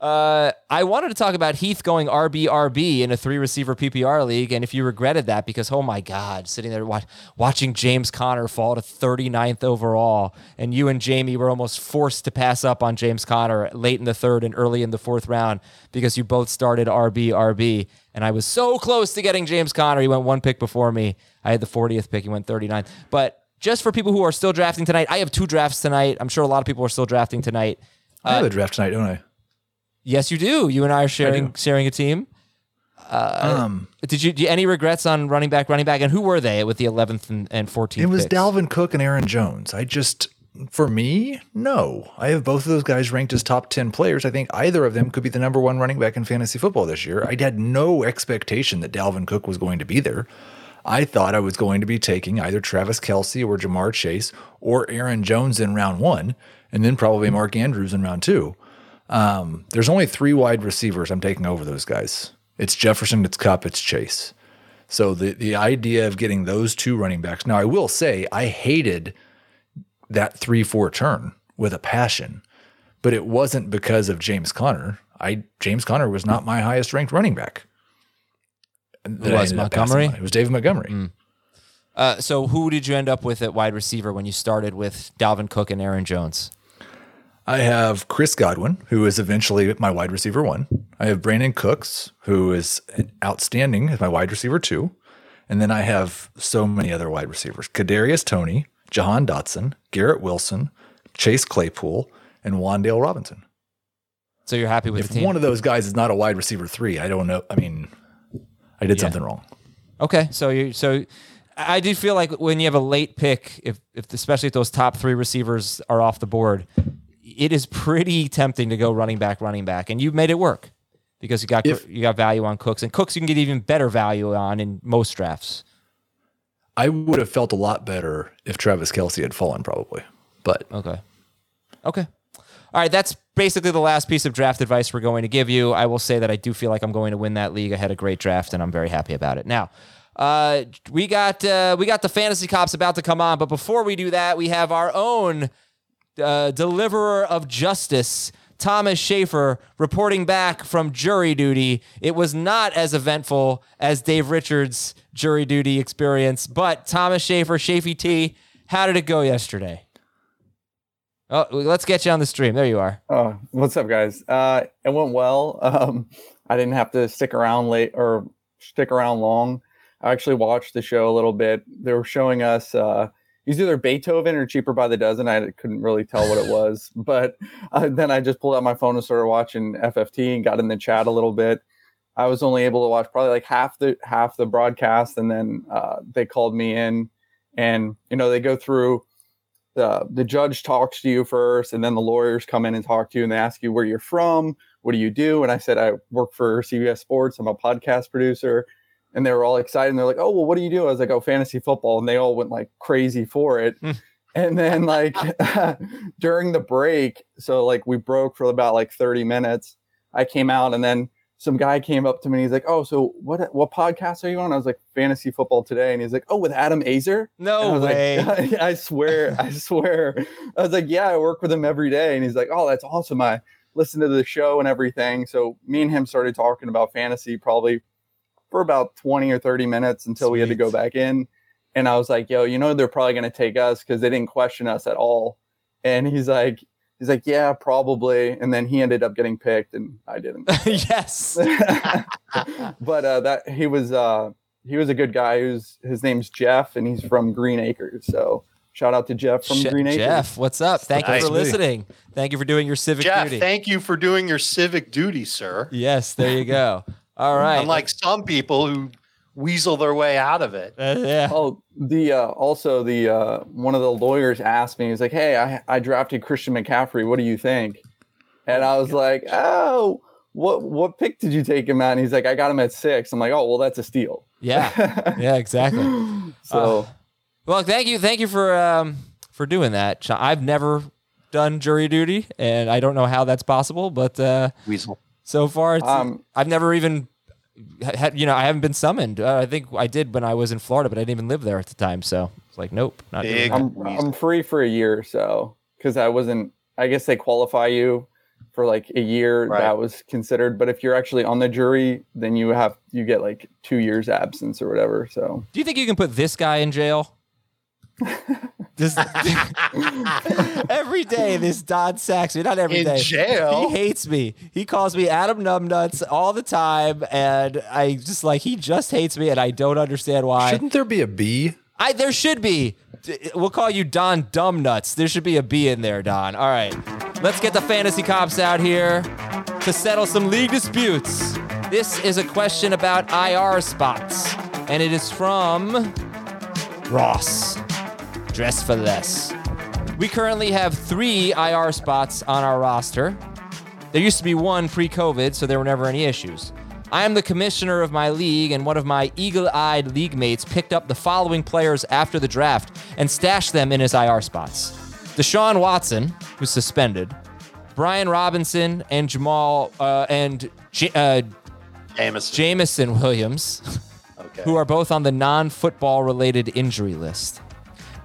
Uh, I wanted to talk about Heath going RB RB in a three receiver PPR league, and if you regretted that because oh my God, sitting there watch, watching James Conner fall to 39th overall, and you and Jamie were almost forced to pass up on James Conner late in the third and early in the fourth round because you both started RB RB, and I was so close to getting James Conner. He went one pick before me. I had the 40th pick. He went 39th, but. Just for people who are still drafting tonight, I have two drafts tonight. I'm sure a lot of people are still drafting tonight. I have a draft tonight, don't I? Yes, you do. You and I are sharing sharing a team. Um, Did you, do you any regrets on running back, running back, and who were they with the 11th and, and 14th? it was picks? Dalvin Cook and Aaron Jones. I just, for me, no. I have both of those guys ranked as top 10 players. I think either of them could be the number one running back in fantasy football this year. I had no expectation that Dalvin Cook was going to be there. I thought I was going to be taking either Travis Kelce or Ja'Marr Chase or Aaron Jones in round one, and then probably Mark Andrews in round two. Um, there's only three wide receivers I'm taking over those guys. It's Jefferson, it's Kupp, it's Chase. So the the idea of getting those two running backs. Now I will say I hated that three four turn with a passion, but it wasn't because of James Conner. I James Conner was not my highest ranked running back. That I was ended up passing Montgomery? It was David Montgomery. Uh, so who did you end up with at wide receiver when you started with Dalvin Cook and Aaron Jones? I have Chris Godwin, who is eventually my wide receiver one. I have Brandin Cooks, who is outstanding as my wide receiver two. And then I have so many other wide receivers Kadarius Toney, Jahan Dotson, Garrett Wilson, Chase Claypool, and Wan'Dale Robinson. So you're happy with If the team? one of those guys is not a wide receiver three, I don't know. I mean, I did something wrong. Okay, so you so I I do feel like when you have a late pick, if if especially if those top three receivers are off the board, it is pretty tempting to go running back, running back, and you made it work because you got If- you got value on Cooks, and Cooks you can get even better value on in most drafts. I would have felt a lot better if Travis Kelce had fallen, probably. But Okay. Okay. All right, that's basically the last piece of draft advice we're going to give you. I will say that I do feel like I'm going to win that league. I had a great draft, and I'm very happy about it. Now, uh, we got uh, we got the fantasy cops about to come on, but before we do that, we have our own uh, deliverer of justice, Thomas Schaefer, reporting back from jury duty. It was not as eventful as Dave Richards' jury duty experience, but Thomas Schaefer, Shafy T, how did it go yesterday? Oh, let's get you on the stream. There you are. Oh, what's up, guys? Uh, it went well. Um, I didn't have to stick around late or stick around long. I actually watched the show a little bit. They were showing us uh, he's either Beethoven or Cheaper by the Dozen. I couldn't really tell what it was, but uh, then I just pulled out my phone and started watching FFT and got in the chat a little bit. I was only able to watch probably like half the half the broadcast, and then uh, they called me in, and you know they go through the the judge talks to you first, and then the lawyers come in and talk to you, and they ask you where you're from, what do you do, and I said I work for CBS Sports, I'm a podcast producer, and they were all excited, and they're like, oh well, what do you do? I was like, oh, fantasy football, and they all went like crazy for it. Hmm. and then like during the break, so like we broke for about like 30 minutes. I came out, and then some guy came up to me and he's like, "Oh, so what what podcast are you on?" I was like, "Fantasy Football Today," and he's like, "Oh, with Adam Aizer." I No was way. Like, I swear, I swear. I was like, "Yeah, I work with him every day," and he's like, "Oh, that's awesome." I listen to the show and everything. So me and him started talking about fantasy probably for about twenty or thirty minutes until we had to go back in. And I was like, "Yo, you know they're probably going to take us because they didn't question us at all." And he's like, "He's like, yeah, probably." And then he ended up getting picked, and I didn't. yes. but uh, that he was uh, he was a good guy. Who's his name's Jeff, and he's from Green Acres. So shout out to Jeff from Je- Green Acres. Jeff, what's up? Thank you for listening. Thank you for doing your civic Jeff, duty. thank you for doing your civic duty, sir. yes, there you go. All right. Unlike some people who weasel their way out of it. Uh, yeah. Oh, the uh, also the uh, one of the lawyers asked me. He's like, "Hey, I I drafted Christian McCaffrey. What do you think?" And I was like, "Oh, what what pick did you take him at?" And he's like, "I got him at six. I'm like, "Oh, well, that's a steal." Yeah. Yeah, exactly. So Well, thank you, thank you for um for doing that. I've never done jury duty, and I don't know how that's possible, but uh, Weasel. So far, it's, Um, I've never even had. You know, I haven't been summoned. Uh, I think I did when I was in Florida, but I didn't even live there at the time. So it's like, nope, not doing Big. I'm I'm free for a year or so because I wasn't. I guess they qualify you for like a year. Right. That was considered. But if you're actually on the jury, then you have you get like two years absence or whatever. So Do you think you can put this guy in jail? This, every day, this Don Saxby, not every In day. jail? He hates me. He calls me Adam Numbnuts all the time, and I just like he just hates me, and I don't understand why. Shouldn't there be a B? I there should be. We'll call you Don Dumbnuts. There should be a B in there, Don. All right, let's get the fantasy cops out here to settle some league disputes. This is a question about IR spots, and it is from Ross. Dress for less. We currently have three IR spots on our roster. There used to be one pre COVID, so there were never any issues. I am the commissioner of my league, and one of my eagle eyed league mates picked up the following players after the draft and stashed them in his IR spots Deshaun Watson, who's suspended, Brian Robinson, and Jamal, uh, and J- uh, Jameson. Jamison Williams okay. who are both on the non football related injury list.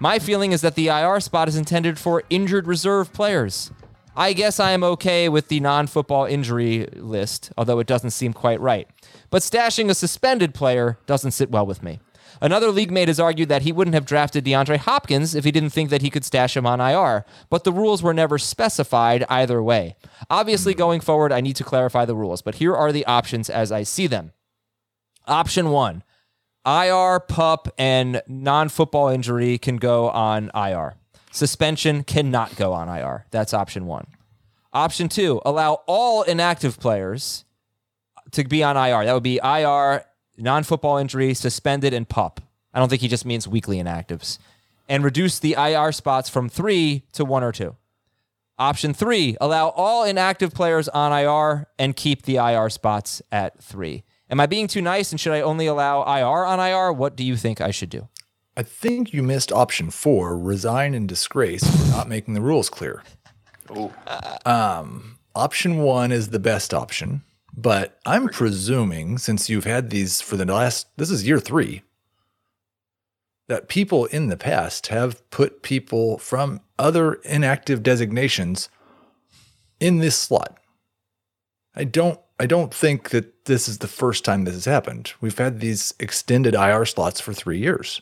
My feeling is that the IR spot is intended for injured reserve players. I guess I am okay with the non football injury list, although it doesn't seem quite right. But stashing a suspended player doesn't sit well with me. Another league mate has argued that he wouldn't have drafted DeAndre Hopkins if he didn't think that he could stash him on IR, but the rules were never specified either way. Obviously, going forward, I need to clarify the rules, but here are the options as I see them. Option one IR, pup, and non football injury can go on IR. Suspension cannot go on IR. That's option one. Option two allow all inactive players to be on IR. That would be IR, non football injury, suspended, and pup. I don't think he just means weekly inactives. And reduce the IR spots from three to one or two. Option three, allow all inactive players on IR and keep the IR spots at three. Am I being too nice and should I only allow IR on IR? What do you think I should do? I think you missed option four resign in disgrace for not making the rules clear. Um, option one is the best option, but I'm presuming since you've had these for the last, this is year three, that people in the past have put people from other inactive designations in this slot. I don't I don't think that this is the first time this has happened. We've had these extended IR slots for 3 years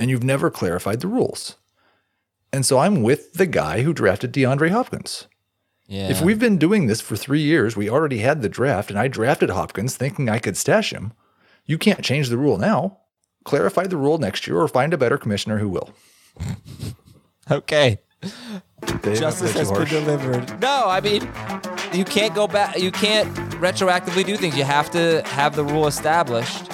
and you've never clarified the rules. And so I'm with the guy who drafted DeAndre Hopkins. Yeah. If we've been doing this for three years, we already had the draft, and I drafted Hopkins thinking I could stash him. You can't change the rule now. Clarify the rule next year or find a better commissioner who will. okay. Dave, Justice has been delivered. No, I mean, you can't go back. You can't retroactively do things. You have to have the rule established.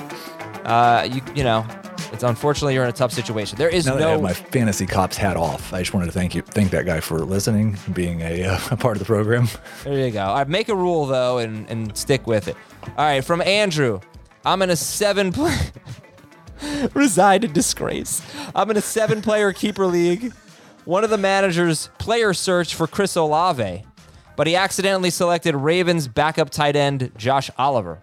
Uh, you you know, it's unfortunately you're in a tough situation. There is Now that I have no. my fantasy cops hat off, I just wanted to thank you, thank that guy for listening, being a, uh, a part of the program. There you go. All right, make a rule though, and and stick with it. All right, from Andrew, I'm in a seven play. Reside in disgrace. I'm in a seven player keeper league. One of the managers player searched for Chris Olave, but he accidentally selected Ravens backup tight end Josh Oliver.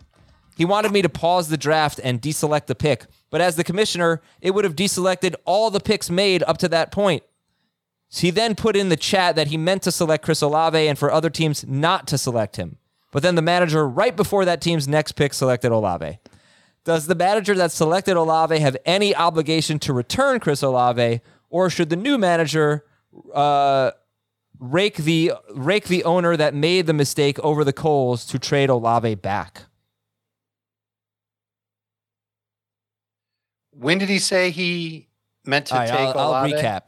He wanted me to pause the draft and deselect the pick, but as the commissioner, it would have deselected all the picks made up to that point. He then put in the chat that he meant to select Chris Olave and for other teams not to select him. But then the manager, right before that team's next pick, selected Olave. Does the manager that selected Olave have any obligation to return Chris Olave, or should the new manager uh, rake the rake the owner that made the mistake over the coals to trade Olave back? When did he say he meant to right, take I'll, I'll Olave? recap.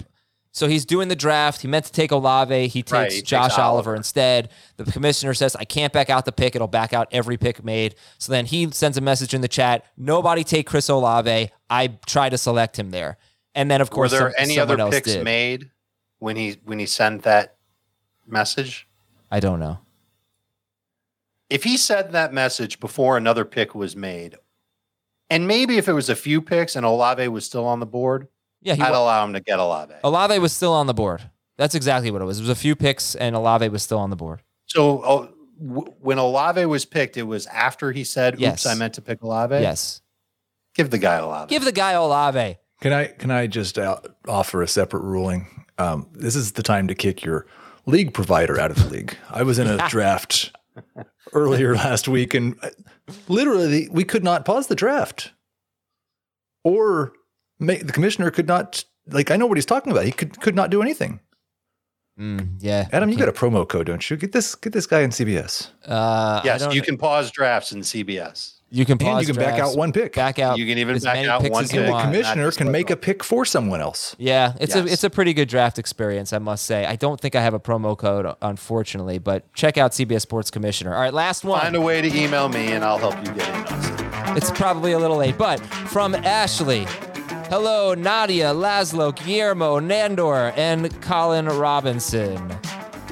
So he's doing the draft. He meant to take Olave. He takes Right, he takes Josh Oliver. Oliver. instead. The commissioner says, I can't back out the pick. It'll back out every pick made. So then he sends a message in the chat Nobody take Chris Olave. I try to select him there. And then, of course, Were there some- any other picks did. made when he when he sent that message? I don't know. If he said that message before another pick was made, and maybe if it was a few picks and Olave was still on the board, Yeah, I'd wa- allow him to get Olave. Olave was still on the board. That's exactly what it was. It was a few picks, and Olave was still on the board. So oh, w- when Olave was picked, it was after he said, "Oops, Yes. I meant to pick Olave." Yes. give the guy Olave. Give the guy Olave. Can I can I just uh, offer a separate ruling? Um, this is the time to kick your league provider out of the league. I was in a draft earlier last week, and uh, literally we could not pause the draft, or make, the commissioner could not. Like I know what he's talking about. He could could not do anything. Mm, yeah. Adam, you got a promo code, don't you? Get this get this guy in CBS. Uh, yes, you can pause drafts in CBS. You can And you can back out one pick. Back out. You can even as back many out picks one as you pick. the commissioner can make a pick for someone else. Yeah, it's a it's a pretty good draft experience, I must say. I don't think I have a promo code, unfortunately, but check out CBS Sports Commissioner. All right, last one. Find a way to email me, and I'll help you get in. It's probably a little late, but from Ashley. Hello, Nadia, Laszlo, Guillermo, Nandor, and Colin Robinson.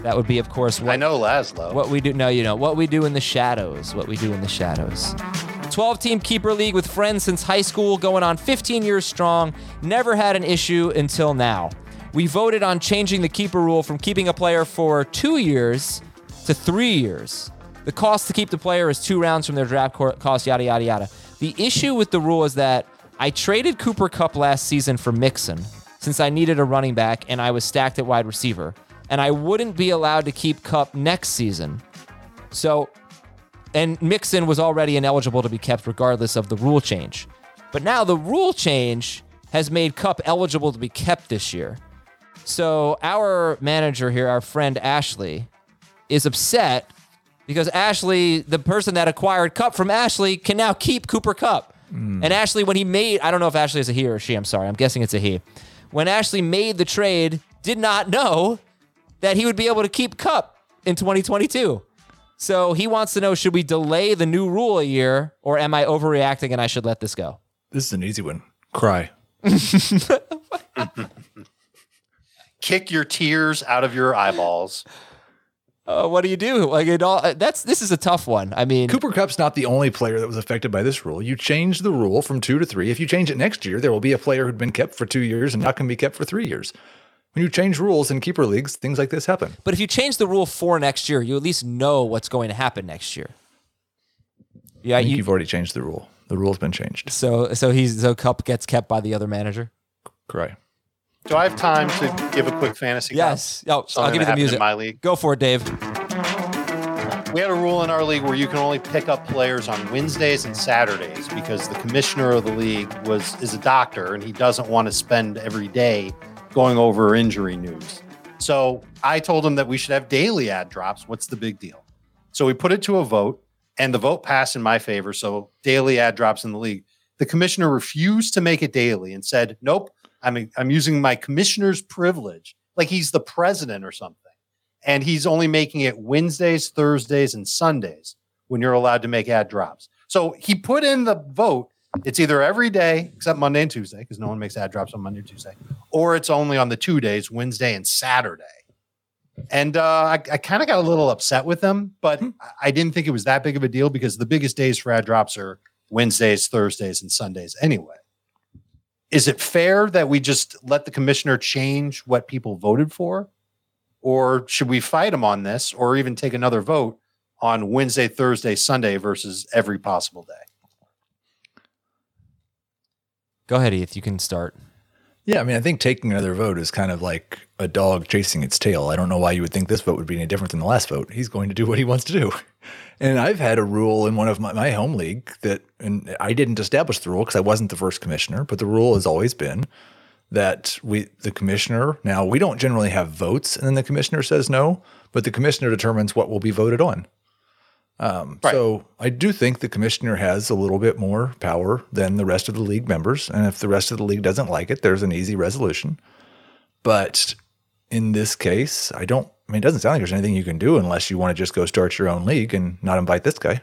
That would be, of course, what I know Laszlo. What we do, no, you know, what we do in the shadows. What we do in the shadows. 12 team keeper league with friends since high school, going on 15 years strong. Never had an issue until now. We voted on changing the keeper rule from keeping a player for two years to three years. The cost to keep the player is two rounds from their draft cost, yada, yada, yada. The issue with the rule is that I traded Cooper Kupp last season for Mixon since I needed a running back and I was stacked at wide receiver. And I wouldn't be allowed to keep Kupp next season. So, and Mixon was already ineligible to be kept regardless of the rule change. But now the rule change has made Kupp eligible to be kept this year. So our manager here, our friend Ashley, is upset because Ashley, the person that acquired Kupp from Ashley, can now keep Cooper Kupp. Hmm. And Ashley, when he made, I don't know if Ashley is a he or a she, I'm sorry, I'm guessing it's a he. When Ashley made the trade, did not know that he would be able to keep Kupp in 2022. So he wants to know should we delay the new rule a year or am I overreacting and I should let this go? This is an easy one. Cry. Kick your tears out of your eyeballs. Uh, what do you do? Like it all uh, that's this is a tough one. I mean, Cooper Kupp's not the only player that was affected by this rule. You change the rule from two to three. If you change it next year, there will be a player who'd been kept for two years and now can be kept for three years. When you change rules in keeper leagues, things like this happen. but if you change the rule for next year, you at least know what's going to happen next year. Yeah, I think you, you've already changed the rule. The rule's been changed. so so he's so Kupp gets kept by the other manager. Cry. Do I have time to give a quick fantasy? Yes. Oh, Something I'll give you the music. In my league, Go for it, Dave. we had a rule in our league where you can only pick up players on Wednesdays and Saturdays because the commissioner of the league was is a doctor and he doesn't want to spend every day going over injury news. So I told him that we should have daily add drops. What's the big deal? So we put it to a vote, and the vote passed in my favor. So daily add drops in the league. The commissioner refused to make it daily and said, "Nope, I'm I'm using my commissioner's privilege, like he's the president or something." And he's only making it Wednesdays, Thursdays, and Sundays when you're allowed to make add drops. So he put in the vote. It's either every day except Monday and Tuesday because no one makes add drops on Monday or Tuesday, or it's only on the two days, Wednesday and Saturday. And uh, I, I kind of got a little upset with them, but I- I didn't think it was that big of a deal because the biggest days for add drops are Wednesdays, Thursdays, and Sundays anyway. Is it fair that we just let the commissioner change what people voted for? Or should we fight him on this or even take another vote on Wednesday, Thursday, Sunday versus every possible day? Go ahead, Heath. You can start. Yeah, I mean, I think taking another vote is kind of like a dog chasing its tail. I don't know why you would think this vote would be any different than the last vote. He's going to do what he wants to do. And I've had a rule in one of my, my home league that, and I didn't establish the rule because I wasn't the first commissioner, but the rule has always been that we, the commissioner, now we don't generally have votes and then the commissioner says no, but the commissioner determines what will be voted on. Um, Right. So I do think the commissioner has a little bit more power than the rest of the league members. And if the rest of the league doesn't like it, there's an easy resolution. But in this case, I don't, I mean, it doesn't sound like there's anything you can do unless you want to just go start your own league and not invite this guy.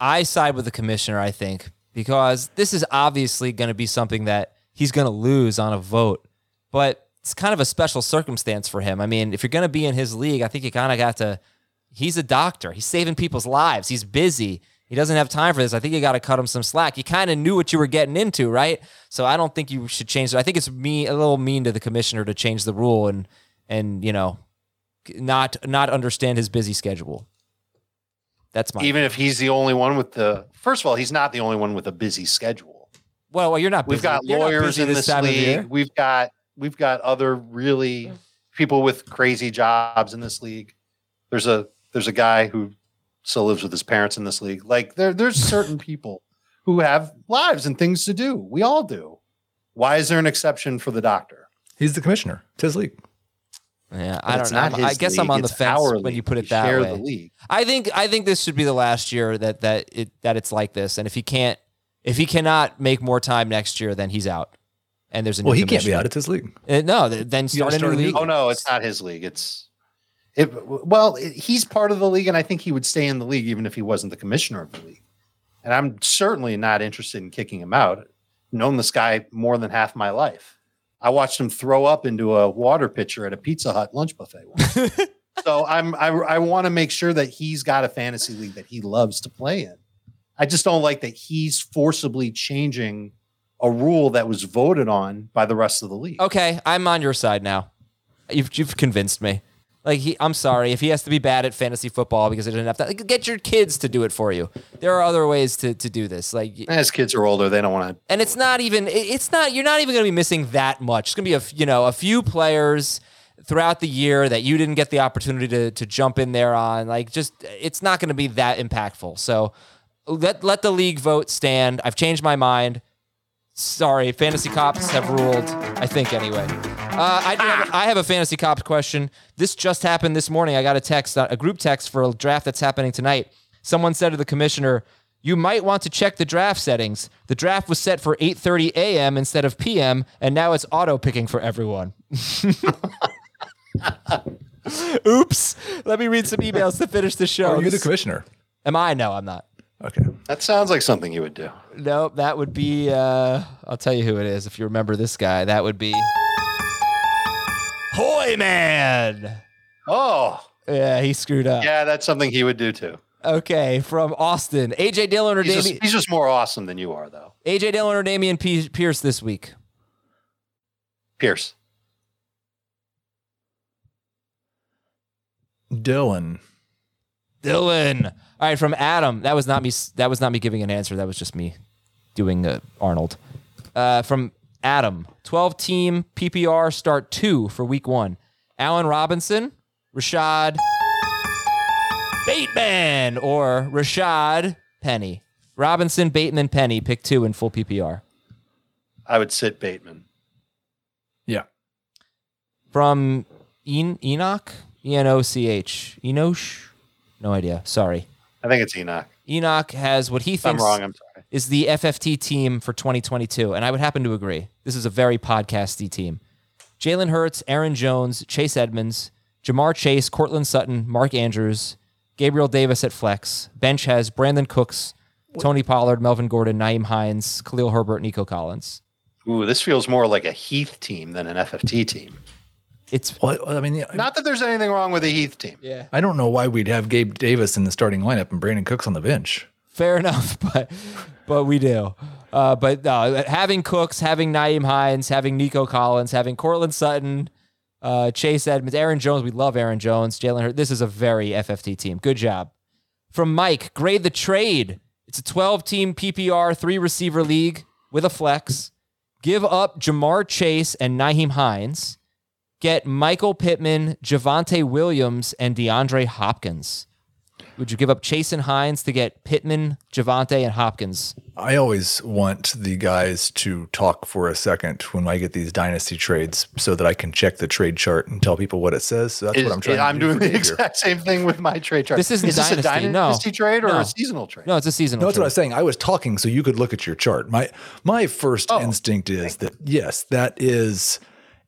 I side with the commissioner, I think, because this is obviously going to be something that he's going to lose on a vote. But it's kind of a special circumstance for him. I mean, if you're going to be in his league, I think you kind of got to. He's a doctor. He's saving people's lives. He's busy. He doesn't have time for this. I think you got to cut him some slack. You kind of knew what you were getting into, right? So I don't think you should change it. I think it's me a little mean to the commissioner to change the rule and and you know not not understand his busy schedule. That's my Even if he's the only one with the, first of all, he's not the only one with a busy schedule. well, well, you're not. We've got You're lawyers busy in this year. league. We've got we've got other really people with crazy jobs in this league. There's a there's a guy who still lives with his parents in this league. Like there there's certain people who have lives and things to do. We all do. Why is there an exception for the doctor? He's the commissioner. It's his league. Yeah, But I don't know. I his guess I'm league, on the it's fence when league. you put We it that share way. the league. I think I think this should be the last year that that it that it's like this. And if he can't, if he cannot make more time next year, then he's out. And there's a new Well, he can't be out. It's his league. Uh, no, then You start gotta a new start a new league. Oh no, it's not his league. It's it. Well, it, he's part of the league, and I think he would stay in the league even if he wasn't the commissioner of the league. And I'm certainly not interested in kicking him out. I've known this guy more than half my life. I watched him throw up into a water pitcher at a Pizza Hut lunch buffet. once. so I'm I, I want to make sure that he's got a fantasy league that he loves to play in. I just don't like that he's forcibly changing a rule that was voted on by the rest of the league. Okay, I'm on your side now. You've you've convinced me. Like he, I'm sorry if he has to be bad at fantasy football because he doesn't have to. Like, get your kids to do it for you. There are other ways to to do this. Like As kids are older, they don't want to and it's not even it's not you're not even going to be missing that much. It's going to be a you know a few players throughout the year that you didn't get the opportunity to to jump in there on. Like just it's not going to be that impactful. So let let the league vote stand. I've changed my mind. Sorry, fantasy cops have ruled. I think anyway. Uh, I, have, I have a fantasy cops question. This just happened this morning. I got a text, uh, a group text for a draft that's happening tonight. Someone said to the commissioner, "You might want to check the draft settings. The draft was set for 8:30 a.m. instead of p.m., and now it's auto picking for everyone." Oops. Let me read some emails to finish the show. Are you the commissioner? Am I? No, I'm not. Okay. That sounds like something you would do. Nope, that would be. Uh, I'll tell you who it is if you remember this guy. That would be Hoy Man. Oh, Yeah, he screwed up. yeah, that's something he would do too. Okay, from Austin, AJ Dillon or He's just, Dameon, he's just more awesome than you are, though. AJ Dillon or Dameon P- Pierce this week. Pierce. Dillon. Dillon. All right, from Adam. That was not me. That was not me giving an answer. That was just me doing uh, Arnold. Uh, from Adam, twelve team PPR start two for week one. Allen Robinson, Rashod Bateman, or Rashaad Penny. Robinson, Bateman, Penny. Pick two in full PPR. I would sit Bateman. Yeah. from en- Enoch, E N O C H, Enosh. No idea. Sorry. I think it's Enoch. Enoch has what he If I'm thinks wrong, I'm sorry. is the FFT team for 2022, and I would happen to agree. This is a very podcasty team. Jalen Hurts, Aaron Jones, Chase Edmonds, Ja'Marr Chase, Courtland Sutton, Mark Andrews, Gabriel Davis at flex. Bench has Brandin Cooks, Tony Pollard, Melvin Gordon, Nyheim Hines, Khalil Herbert, Nico Collins. Ooh, this feels more like a Heath team than an FFT team. It's Well, I mean, Not that there's anything wrong with the Heath team. yeah. I don't know why we'd have Gabe Davis in the starting lineup and Brandin Cooks on the bench. Fair enough, but but we do. Uh, but uh, having Cooks, having Nyheim Hines, having Nico Collins, having Courtland Sutton, uh, Chase Edmonds, Aaron Jones. We love Aaron Jones, Jalen Hurts. This is a very FFT team. Good job. From Mike, grade the trade. It's a 12 team PPR, three receiver league with a flex. Give up Ja'Marr Chase and Nyheim Hines. Get Michael Pittman, Javonte Williams, and DeAndre Hopkins. Would you give up Chase and Hines to get Pittman, Javante, and Hopkins? I always want the guys to talk for a second when I get these dynasty trades so that I can check the trade chart and tell people what it says. So that's Is- what I'm trying to I'm do. doing the Dave here. exact same thing with my trade chart. This isn't Is this a dynasty, no. dynasty trade or No. a seasonal trade? No, it's a seasonal. No, that's what I was saying. I was talking so you could look at your chart. My my first Oh. instinct is that yes, that is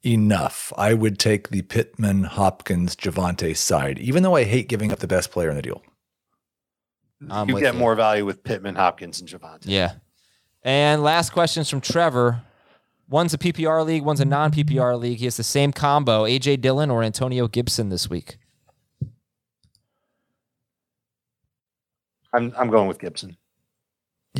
enough. I would take the Pittman Hopkins Javonte side, even though I hate giving up the best player in the deal. I'm you get you. more value with Pittman, Hopkins, and Javonte. Yeah. And last questions from Trevor. One's a PPR league, one's a non PPR league. He has the same combo AJ Dillon or Antonio Gibson this week. I'm I'm going with Gibson.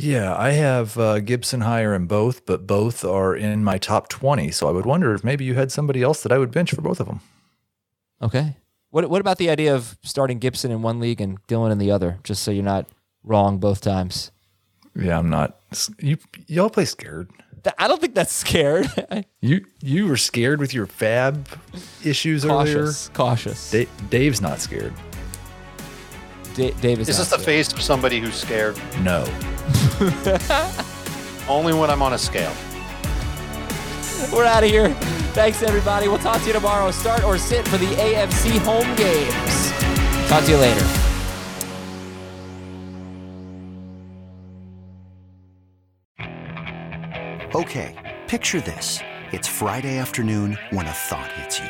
Yeah, I have uh, Gibson higher in both, but both are in my top 20. So I would wonder if maybe you had somebody else that I would bench for both of them. Okay. What what about the idea of starting Gibson in one league and Dillon in the other, just so you're not wrong both times? Yeah, I'm not. You y'all play scared. I don't think that's scared. You you were scared with your fab issues earlier. cautious. Cautious. Da- Dave's not scared. Da- Dave is Is this the scared. face of somebody who's scared? No. Only when I'm on a scale. We're out of here. Thanks, everybody. We'll talk to you tomorrow. Start or sit for the AFC home games. Talk to you later. Okay, picture this. It's Friday afternoon when a thought hits you.